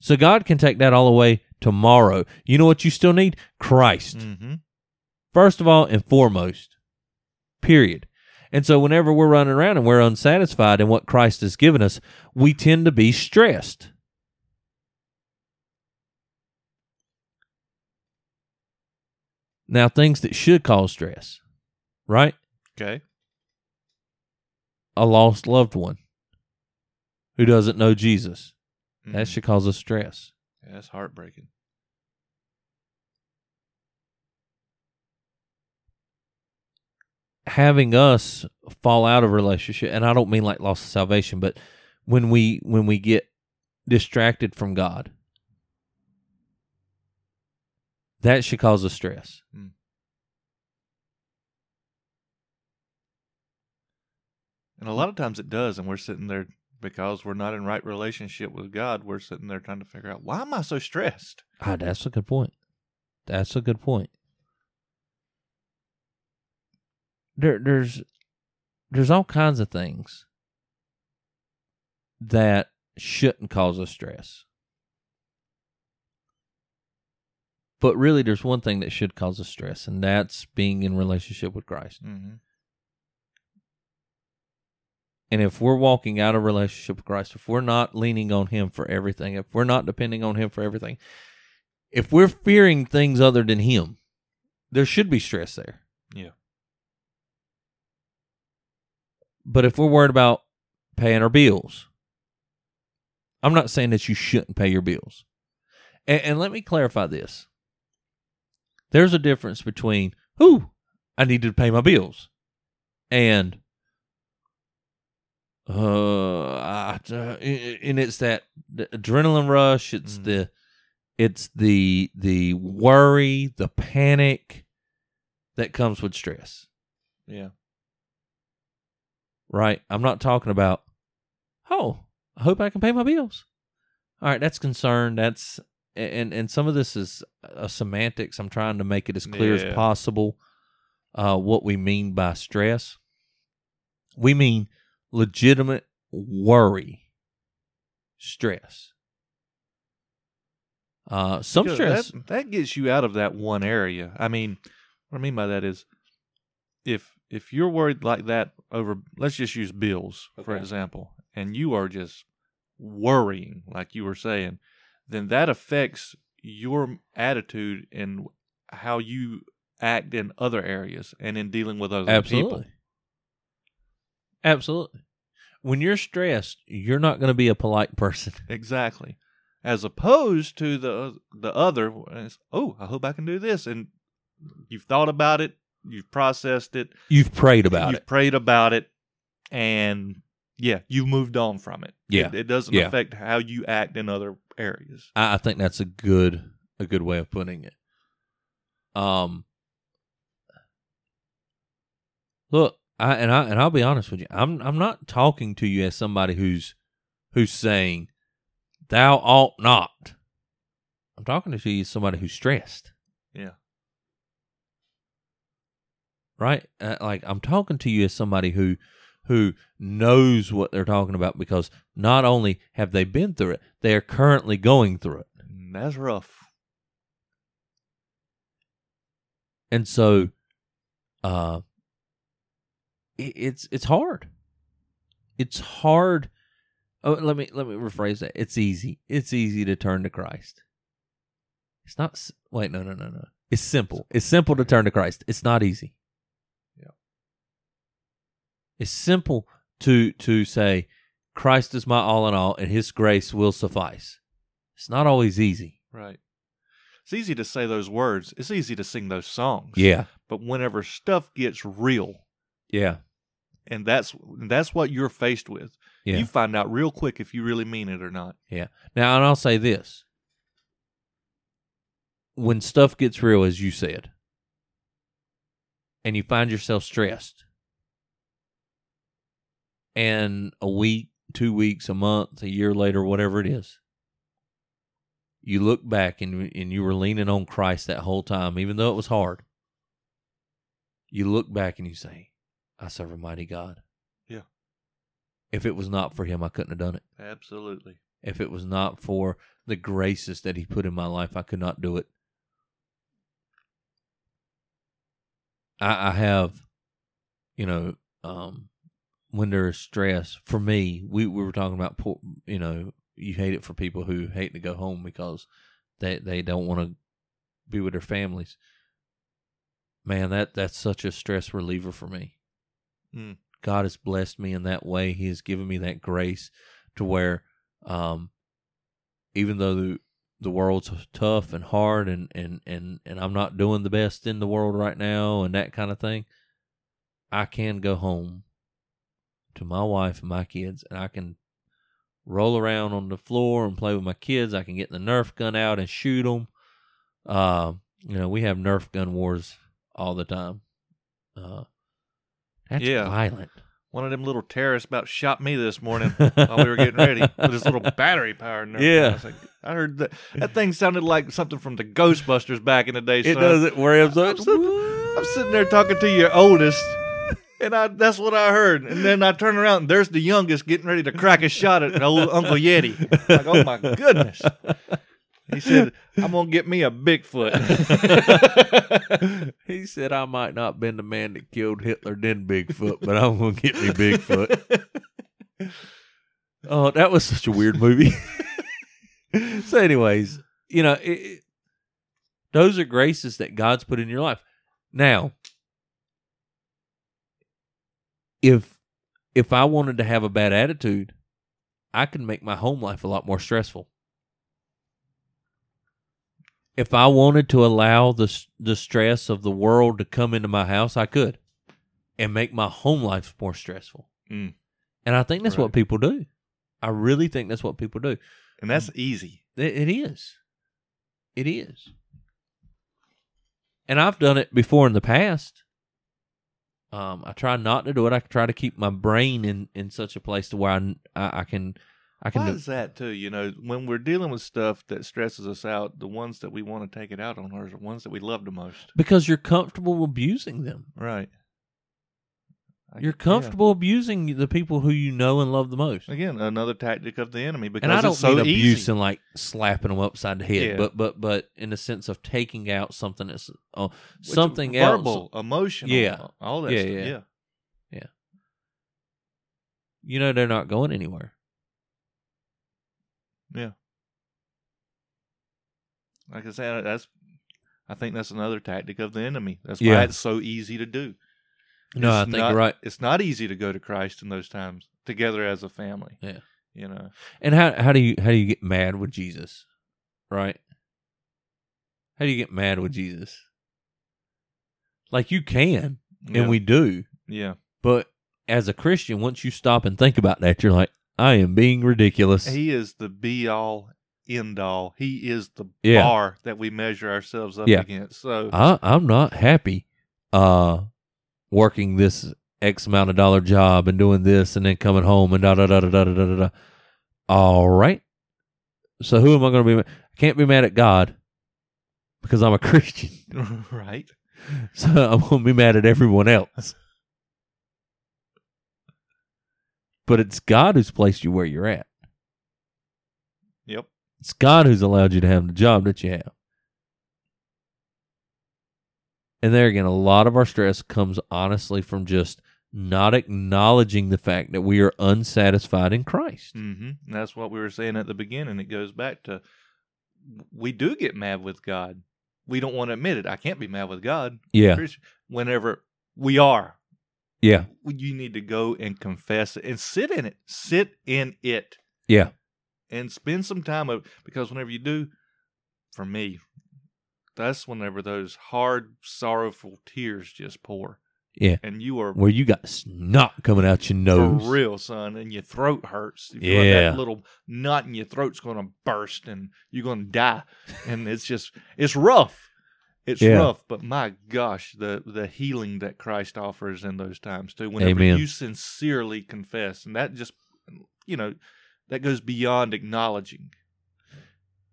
S1: So God can take that all away tomorrow. You know what you still need? Christ.
S2: Mm-hmm.
S1: First of all and foremost. Period. And so whenever we're running around and we're unsatisfied in what Christ has given us, we tend to be stressed. Now, things that should cause stress, right?
S2: Okay.
S1: A lost loved one who doesn't know Jesus. That
S2: Mhm.
S1: should cause us stress.
S2: Yeah, that's heartbreaking.
S1: having us fall out of a relationship and i don't mean like loss of salvation but when we when we get distracted from god that should cause us stress hmm.
S2: And a lot of times it does, and we're sitting there because we're not in right relationship with God. We're sitting there trying to figure out why am I so stressed?
S1: ah that's a good point that's a good point there there's there's all kinds of things that shouldn't cause us stress but really there's one thing that should cause us stress and that's being in relationship with christ
S2: Mm-hmm.
S1: And if we're walking out of relationship with Christ, if we're not leaning on Him for everything, if we're not depending on Him for everything, if we're fearing things other than Him, there should be stress there.
S2: Yeah.
S1: But if we're worried about paying our bills, I'm not saying that you shouldn't pay your bills. And, and let me clarify this there's a difference between, who I need to pay my bills, and uh, uh, and it's that adrenaline rush. It's
S2: Mhm.
S1: the, it's the the worry, the panic that comes with stress.
S2: Yeah.
S1: Right? I'm not talking about. Oh, I hope I can pay my bills. All right, that's concern. That's and and some of this is a semantics. I'm trying to make it as clear
S2: Yeah.
S1: as possible. Uh, what we mean by stress. We mean legitimate worry, stress. Uh, some
S2: Because
S1: stress.
S2: That, that gets you out of that one area. I mean, what I mean by that is if if you're worried like that over let's just use bills, for example, and you are just worrying, like you were saying, then that affects your attitude and how you act in other areas and in dealing with other
S1: Absolutely.
S2: people.
S1: Absolutely. When you're stressed, you're not going to be a polite person.
S2: Exactly. As opposed to the the other, oh, I hope I can do this, and you've thought about it, you've processed it,
S1: You've prayed about it.
S2: you've prayed about it, and yeah, you've moved on from it.
S1: Yeah.
S2: it, it doesn't
S1: Yeah.
S2: affect how you act in other areas.
S1: I, I think that's a good a good way of putting it. Um, look, I and I and I'll be honest with you. I'm I'm not talking to you as somebody who's who's saying thou ought not. I'm talking to you as somebody who's stressed,
S2: Yeah,
S1: right? Uh, like I'm talking to you as somebody who who knows what they're talking about because not only have they been through it, they are currently going through it.
S2: That's rough.
S1: and so uh it's it's hard. It's hard. Oh let me let me rephrase that. It's easy. It's easy to turn to christ. It's not wait no no no no. It's simple. It's simple to turn to christ. It's not easy.
S2: Yeah.
S1: it's simple to to say christ is my all in all and his grace will suffice. It's not always easy.
S2: Right. It's easy to say those words. It's easy to sing those songs.
S1: yeah.
S2: But whenever stuff gets real,
S1: yeah
S2: and that's that's what you're faced with,
S1: yeah
S2: you find out real quick if you really mean it or not.
S1: Yeah. Now, and I'll say this. When stuff gets real, as you said, and you find yourself stressed, and a week, two weeks, a month, a year later, whatever it is, you look back and, and you were leaning on Christ that whole time, even though it was hard. You look back and you say, I serve a mighty God.
S2: Yeah.
S1: If it was not for him, I couldn't have done it
S2: Absolutely.
S1: if it was not for the graces that he put in my life, I could not do it. I, I have, you know, um, when there is stress, for me, we, we were talking about, poor, you know, you hate it for people who hate to go home because they, they don't want to be with their families. Man, that, that's such a stress reliever for me.
S2: Mm.
S1: God has blessed me in that way. He has given me that grace to where, um, even though the, the world's tough and hard and, and, and, and I'm not doing the best in the world right now and that kind of thing, I can go home to my wife and my kids and I can roll around on the floor and play with my kids. I can get the Nerf gun out and shoot them. Uh, you know, we have Nerf gun wars all the time. Uh, that's
S2: Yeah.
S1: violent.
S2: One of them little terrorists about shot me this morning while we were getting ready with his little battery powered.
S1: Yeah.
S2: I, was like, I heard that that thing sounded like something from the Ghostbusters back in the day.
S1: It
S2: son.
S1: does it I'm
S2: I'm sitting, I'm sitting there talking to your oldest, and I that's what I heard. And then I turn around, and there's the youngest getting ready to crack a shot at old Uncle Yeti. Like, oh my goodness. He said, I'm gonna get me a Bigfoot.
S1: he said I might not been the man that killed Hitler then Bigfoot, but I'm gonna get me Bigfoot. oh, that was such a weird movie. so, anyways, you know, it, it- those are graces that God's put in your life. Now, if if I wanted to have a bad attitude, I could make my home life a lot more stressful. If I wanted to allow the the stress of the world to come into my house, I could, and make my home life more stressful.
S2: Mm.
S1: And I think that's what people do. I really think that's what people do.
S2: and that's easy.
S1: It, it is. It is. And I've done it before in the past. Um, I try not to do it. I try to keep my brain in, in such a place to where I, I, I can I can
S2: Why
S1: do,
S2: is that too? You know, when we're dealing with stuff that stresses us out, the ones that we want to take it out on are the ones that we love the most.
S1: because you're comfortable abusing them.
S2: Right. I-
S1: You're comfortable abusing the people who you know and love the most.
S2: Again, another tactic of the enemy because
S1: and I don't
S2: it's so
S1: mean abuse
S2: easy.
S1: and like slapping them upside the head,
S2: Yeah.
S1: but but but in the sense of taking out something that's uh, something
S2: verbal,
S1: else.
S2: emotional,
S1: Yeah.
S2: all that.
S1: Yeah,
S2: stuff.
S1: yeah.
S2: yeah.
S1: You know they're not going anywhere.
S2: Like I said, that's I think that's another tactic of the enemy. That's
S1: Yeah.
S2: why it's so easy to do.
S1: No,
S2: It's
S1: I think
S2: not,
S1: you're right.
S2: It's not easy to go to Christ in those times together as a family.
S1: Yeah.
S2: You know.
S1: And how how do you how do you get mad with Jesus? Right? How do you get mad with Jesus? Like you can,
S2: Yeah.
S1: and we do.
S2: Yeah.
S1: But as a Christian, once you stop and think about that, you're like, I am being ridiculous.
S2: He is the be all end all. He is the
S1: Yeah.
S2: bar that we measure ourselves up
S1: Yeah.
S2: against. So
S1: I, I'm not happy uh working this X amount of dollar job and doing this and then coming home and da da da da da da da da. All right. So who am I going to be? I can't be mad at God because I'm a Christian.
S2: right.
S1: So I'm going to be mad at everyone else. But it's God who's placed you where you're at.
S2: Yep.
S1: It's God who's allowed you to have the job that you have. And there again, a lot of our stress comes honestly from just not acknowledging the fact that we are unsatisfied in Christ.
S2: hmm that's what we were saying at the beginning. It goes back to we do get mad with God. We don't want to admit it. I can't be mad with God.
S1: Yeah.
S2: Whenever we are,
S1: Yeah.
S2: you need to go and confess it and sit in it. Sit in it
S1: Yeah.
S2: and spend some time of because whenever you do, for me, that's whenever those hard, sorrowful tears just pour.
S1: Yeah.
S2: And you are
S1: Where you got snot coming out your nose.
S2: for real, son, and your throat hurts. You feel like
S1: Yeah.
S2: that little knot in your throat's going to burst, and you're going to die. And it's just, it's rough. It's
S1: Yeah.
S2: rough, but my gosh, the the healing that Christ offers in those times too. Whenever
S1: Amen.
S2: you sincerely confess, and that just, you know, that goes beyond acknowledging.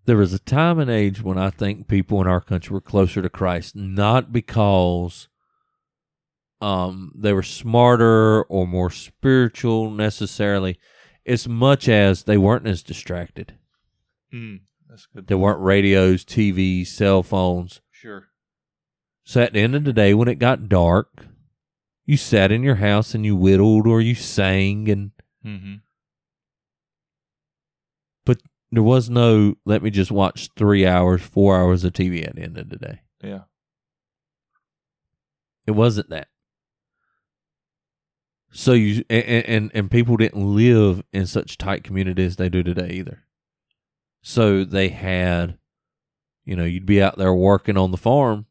S1: There was a time and age when I think people in our country were closer to Christ, not because um, they were smarter or more spiritual necessarily, as much as they weren't as distracted.
S2: Mm, that's good.
S1: There weren't radios, TVs, cell phones.
S2: Sure.
S1: So at the end of the day, when it got dark, you sat in your house and you whittled or you sang, and
S2: Mm-hmm.
S1: there was no let me just watch three hours, four hours of TV at the end of the day.
S2: Yeah.
S1: It wasn't that. So you and, and and people didn't live in such tight communities they do today either. So they had, you know, you'd be out there working on the farm,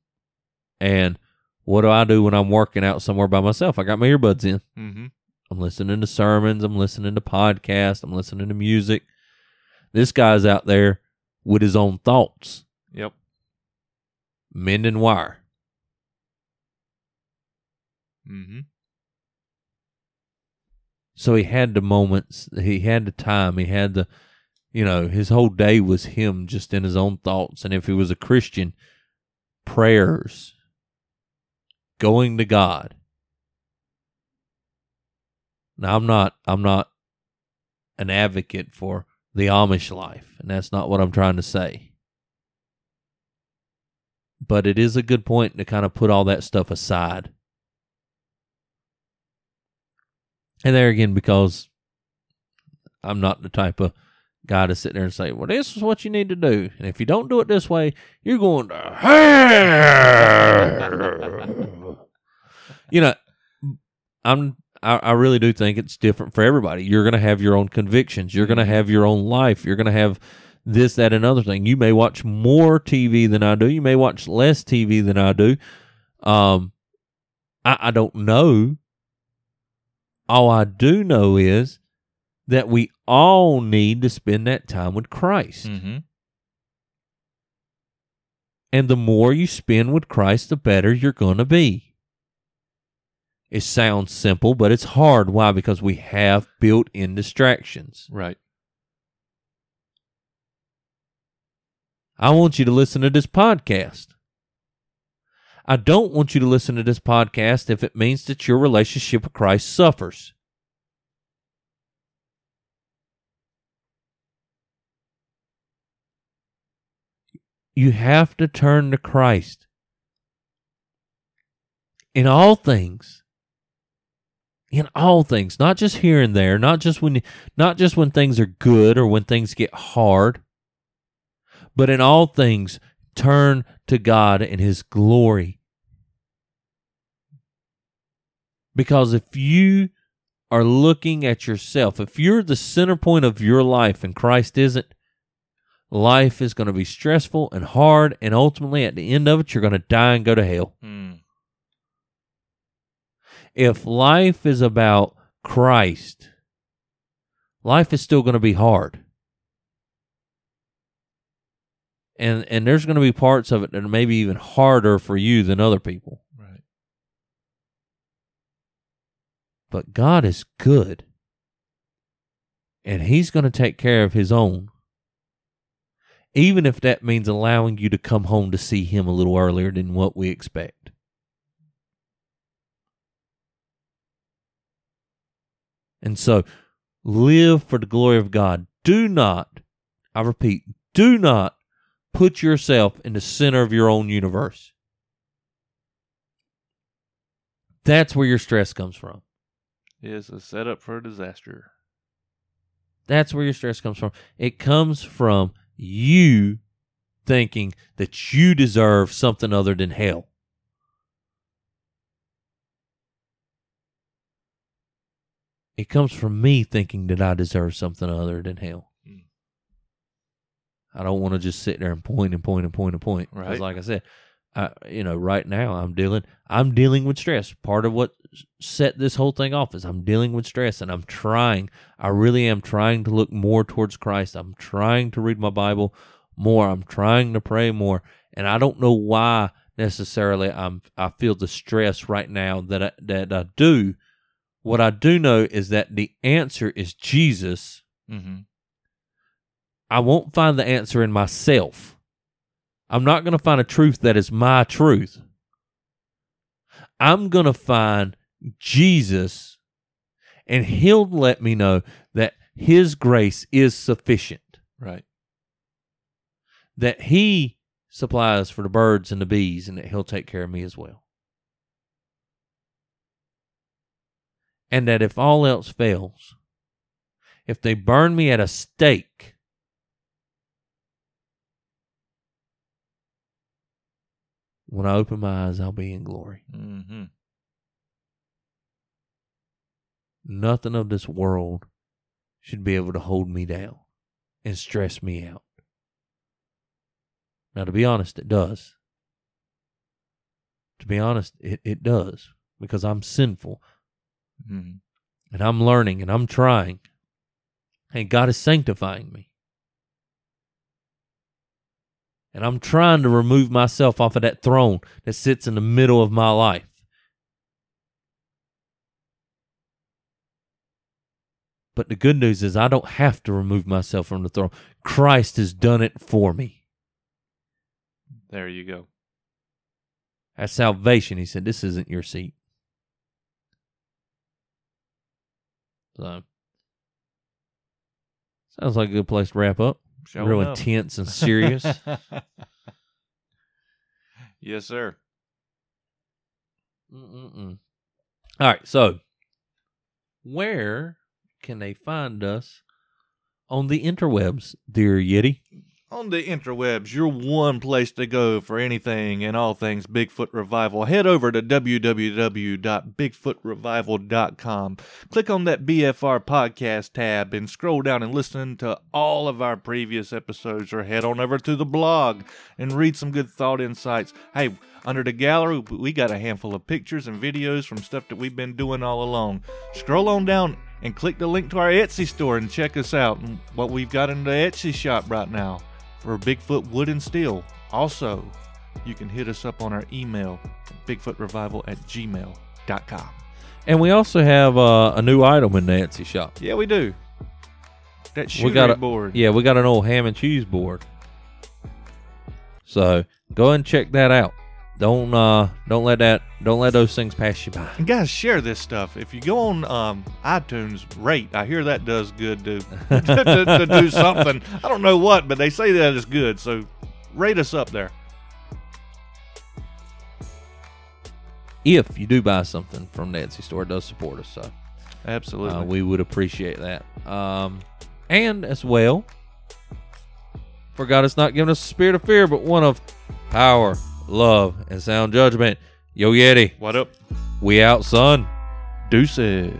S1: and what do I do when I'm working out somewhere by myself? I got my earbuds in.
S2: Mm-hmm.
S1: I'm listening to sermons. I'm listening to podcasts. I'm listening to music. This guy's out there with his own thoughts,
S2: Yep.
S1: mending wire.
S2: Mm-hmm.
S1: So he had the moments, he had the time, he had the, you know, his whole day was him just in his own thoughts. And if he was a Christian, prayers, going to God. Now I'm not, I'm not an advocate for the Amish life, and that's not what I'm trying to say. But it is a good point to kind of put all that stuff aside. And there again, because I'm not the type of guy to sit there and say, well, this is what you need to do. And if you don't do it this way, you're going to you know, I'm, I, I really do think it's different for everybody. You're going to have your own convictions. You're going to have your own life. You're going to have this, that, and other thing. You may watch more TV than I do. You may watch less TV than I do. Um, I, I don't know. All I do know is that we all need to spend that time with Christ.
S2: Mm-hmm.
S1: And the more you spend with Christ, the better you're going to be. It sounds simple, but it's hard. Why? Because we have built in distractions.
S2: Right.
S1: I want you to listen to this podcast. I don't want you to listen to this podcast if it means that your relationship with Christ suffers. You have to turn to Christ in all things. In all things, not just here and there, not just when not just when things are good or when things get hard, but in all things turn to God and His glory. Because if you are looking at yourself, if you're the center point of your life and Christ isn't, life is going to be stressful and hard. And ultimately, at the end of it, you're going to die and go to hell.
S2: Mm.
S1: If life is about Christ, life is still going to be hard. And and there's going to be parts of it that are maybe even harder for you than other people.
S2: Right.
S1: But God is good. And he's going to take care of his own. Even if that means allowing you to come home to see him a little earlier than what we expect. And so live for the glory of God. Do not, I repeat, do not put yourself in the center of your own universe. That's where your stress comes from.
S2: It's a setup for a disaster.
S1: That's where your stress comes from. It comes from you thinking that you deserve something other than hell. It comes from me thinking that I deserve something other than hell.
S2: Mm.
S1: I don't want to just sit there and point and point and point and point. Because,
S2: Right.
S1: like I said, I, you know, right now I'm dealing. I'm dealing with stress. Part of what set this whole thing off is I'm dealing with stress, and I'm trying. I really am trying to look more towards Christ. I'm trying to read my Bible more. I'm trying to pray more, and I don't know why necessarily I'm. I feel the stress right now that I, that I do. What I do know is that the answer is Jesus.
S2: Mm-hmm.
S1: I won't find the answer in myself. I'm not going to find a truth that is my truth. I'm going to find Jesus, and He'll let me know that His grace is sufficient,
S2: Right.
S1: that He supplies for the birds and the bees, and that He'll take care of me as well. And that if all else fails, if they burn me at a stake, when I open my eyes, I'll be in glory.
S2: Mm-hmm.
S1: Nothing of this world should be able to hold me down and stress me out. Now, to be honest, it does. To be honest, it, it does because I'm sinful
S2: Mm-hmm.
S1: and I'm learning and I'm trying. And God is sanctifying me. And I'm trying to remove myself off of that throne that sits in the middle of my life. But the good news is, I don't have to remove myself from the throne. Christ has done it for me.
S2: There you go.
S1: At salvation, He said, This isn't your seat. So, sounds like a good place to wrap up.
S2: Showing
S1: Real
S2: up.
S1: intense and serious.
S2: yes, sir.
S1: Mm-mm-mm. All right, so where can they find us on the interwebs, dear Yeti?
S2: On the interwebs, your one place to go for anything and all things Bigfoot Revival. Head over to www.bigfootrevival.com. Click on that BFR podcast tab and scroll down and listen to all of our previous episodes, or head on over to the blog and read some good thought insights. Hey, under the gallery, we got a handful of pictures and videos from stuff that we've been doing all along. Scroll on down and click the link to our Etsy store and check us out and what we've got in the Etsy shop right now for Bigfoot Wood and Steel. Also, you can hit us up on our email bigfootrevival at gmail.com.
S1: And we also have uh, a new item in Nancy's shop.
S2: Yeah, we do. That
S1: We got a-
S2: board.
S1: Yeah, we got an old ham and cheese board. So go and check that out. Don't uh don't let that don't let those things pass you by.
S2: And guys, share this stuff. If you go on um, iTunes, rate. I hear that does good to, to, to do something. I don't know what, but they say that is good. So rate us up there.
S1: If you do buy something from Etsy store, it does support us. So
S2: Absolutely.
S1: Uh, we would appreciate that. Um, and as well, for God has not given us a spirit of fear, but one of power, love, and sound judgment. Yo Yeti,
S2: What up?
S1: we out, son.
S2: Deuces.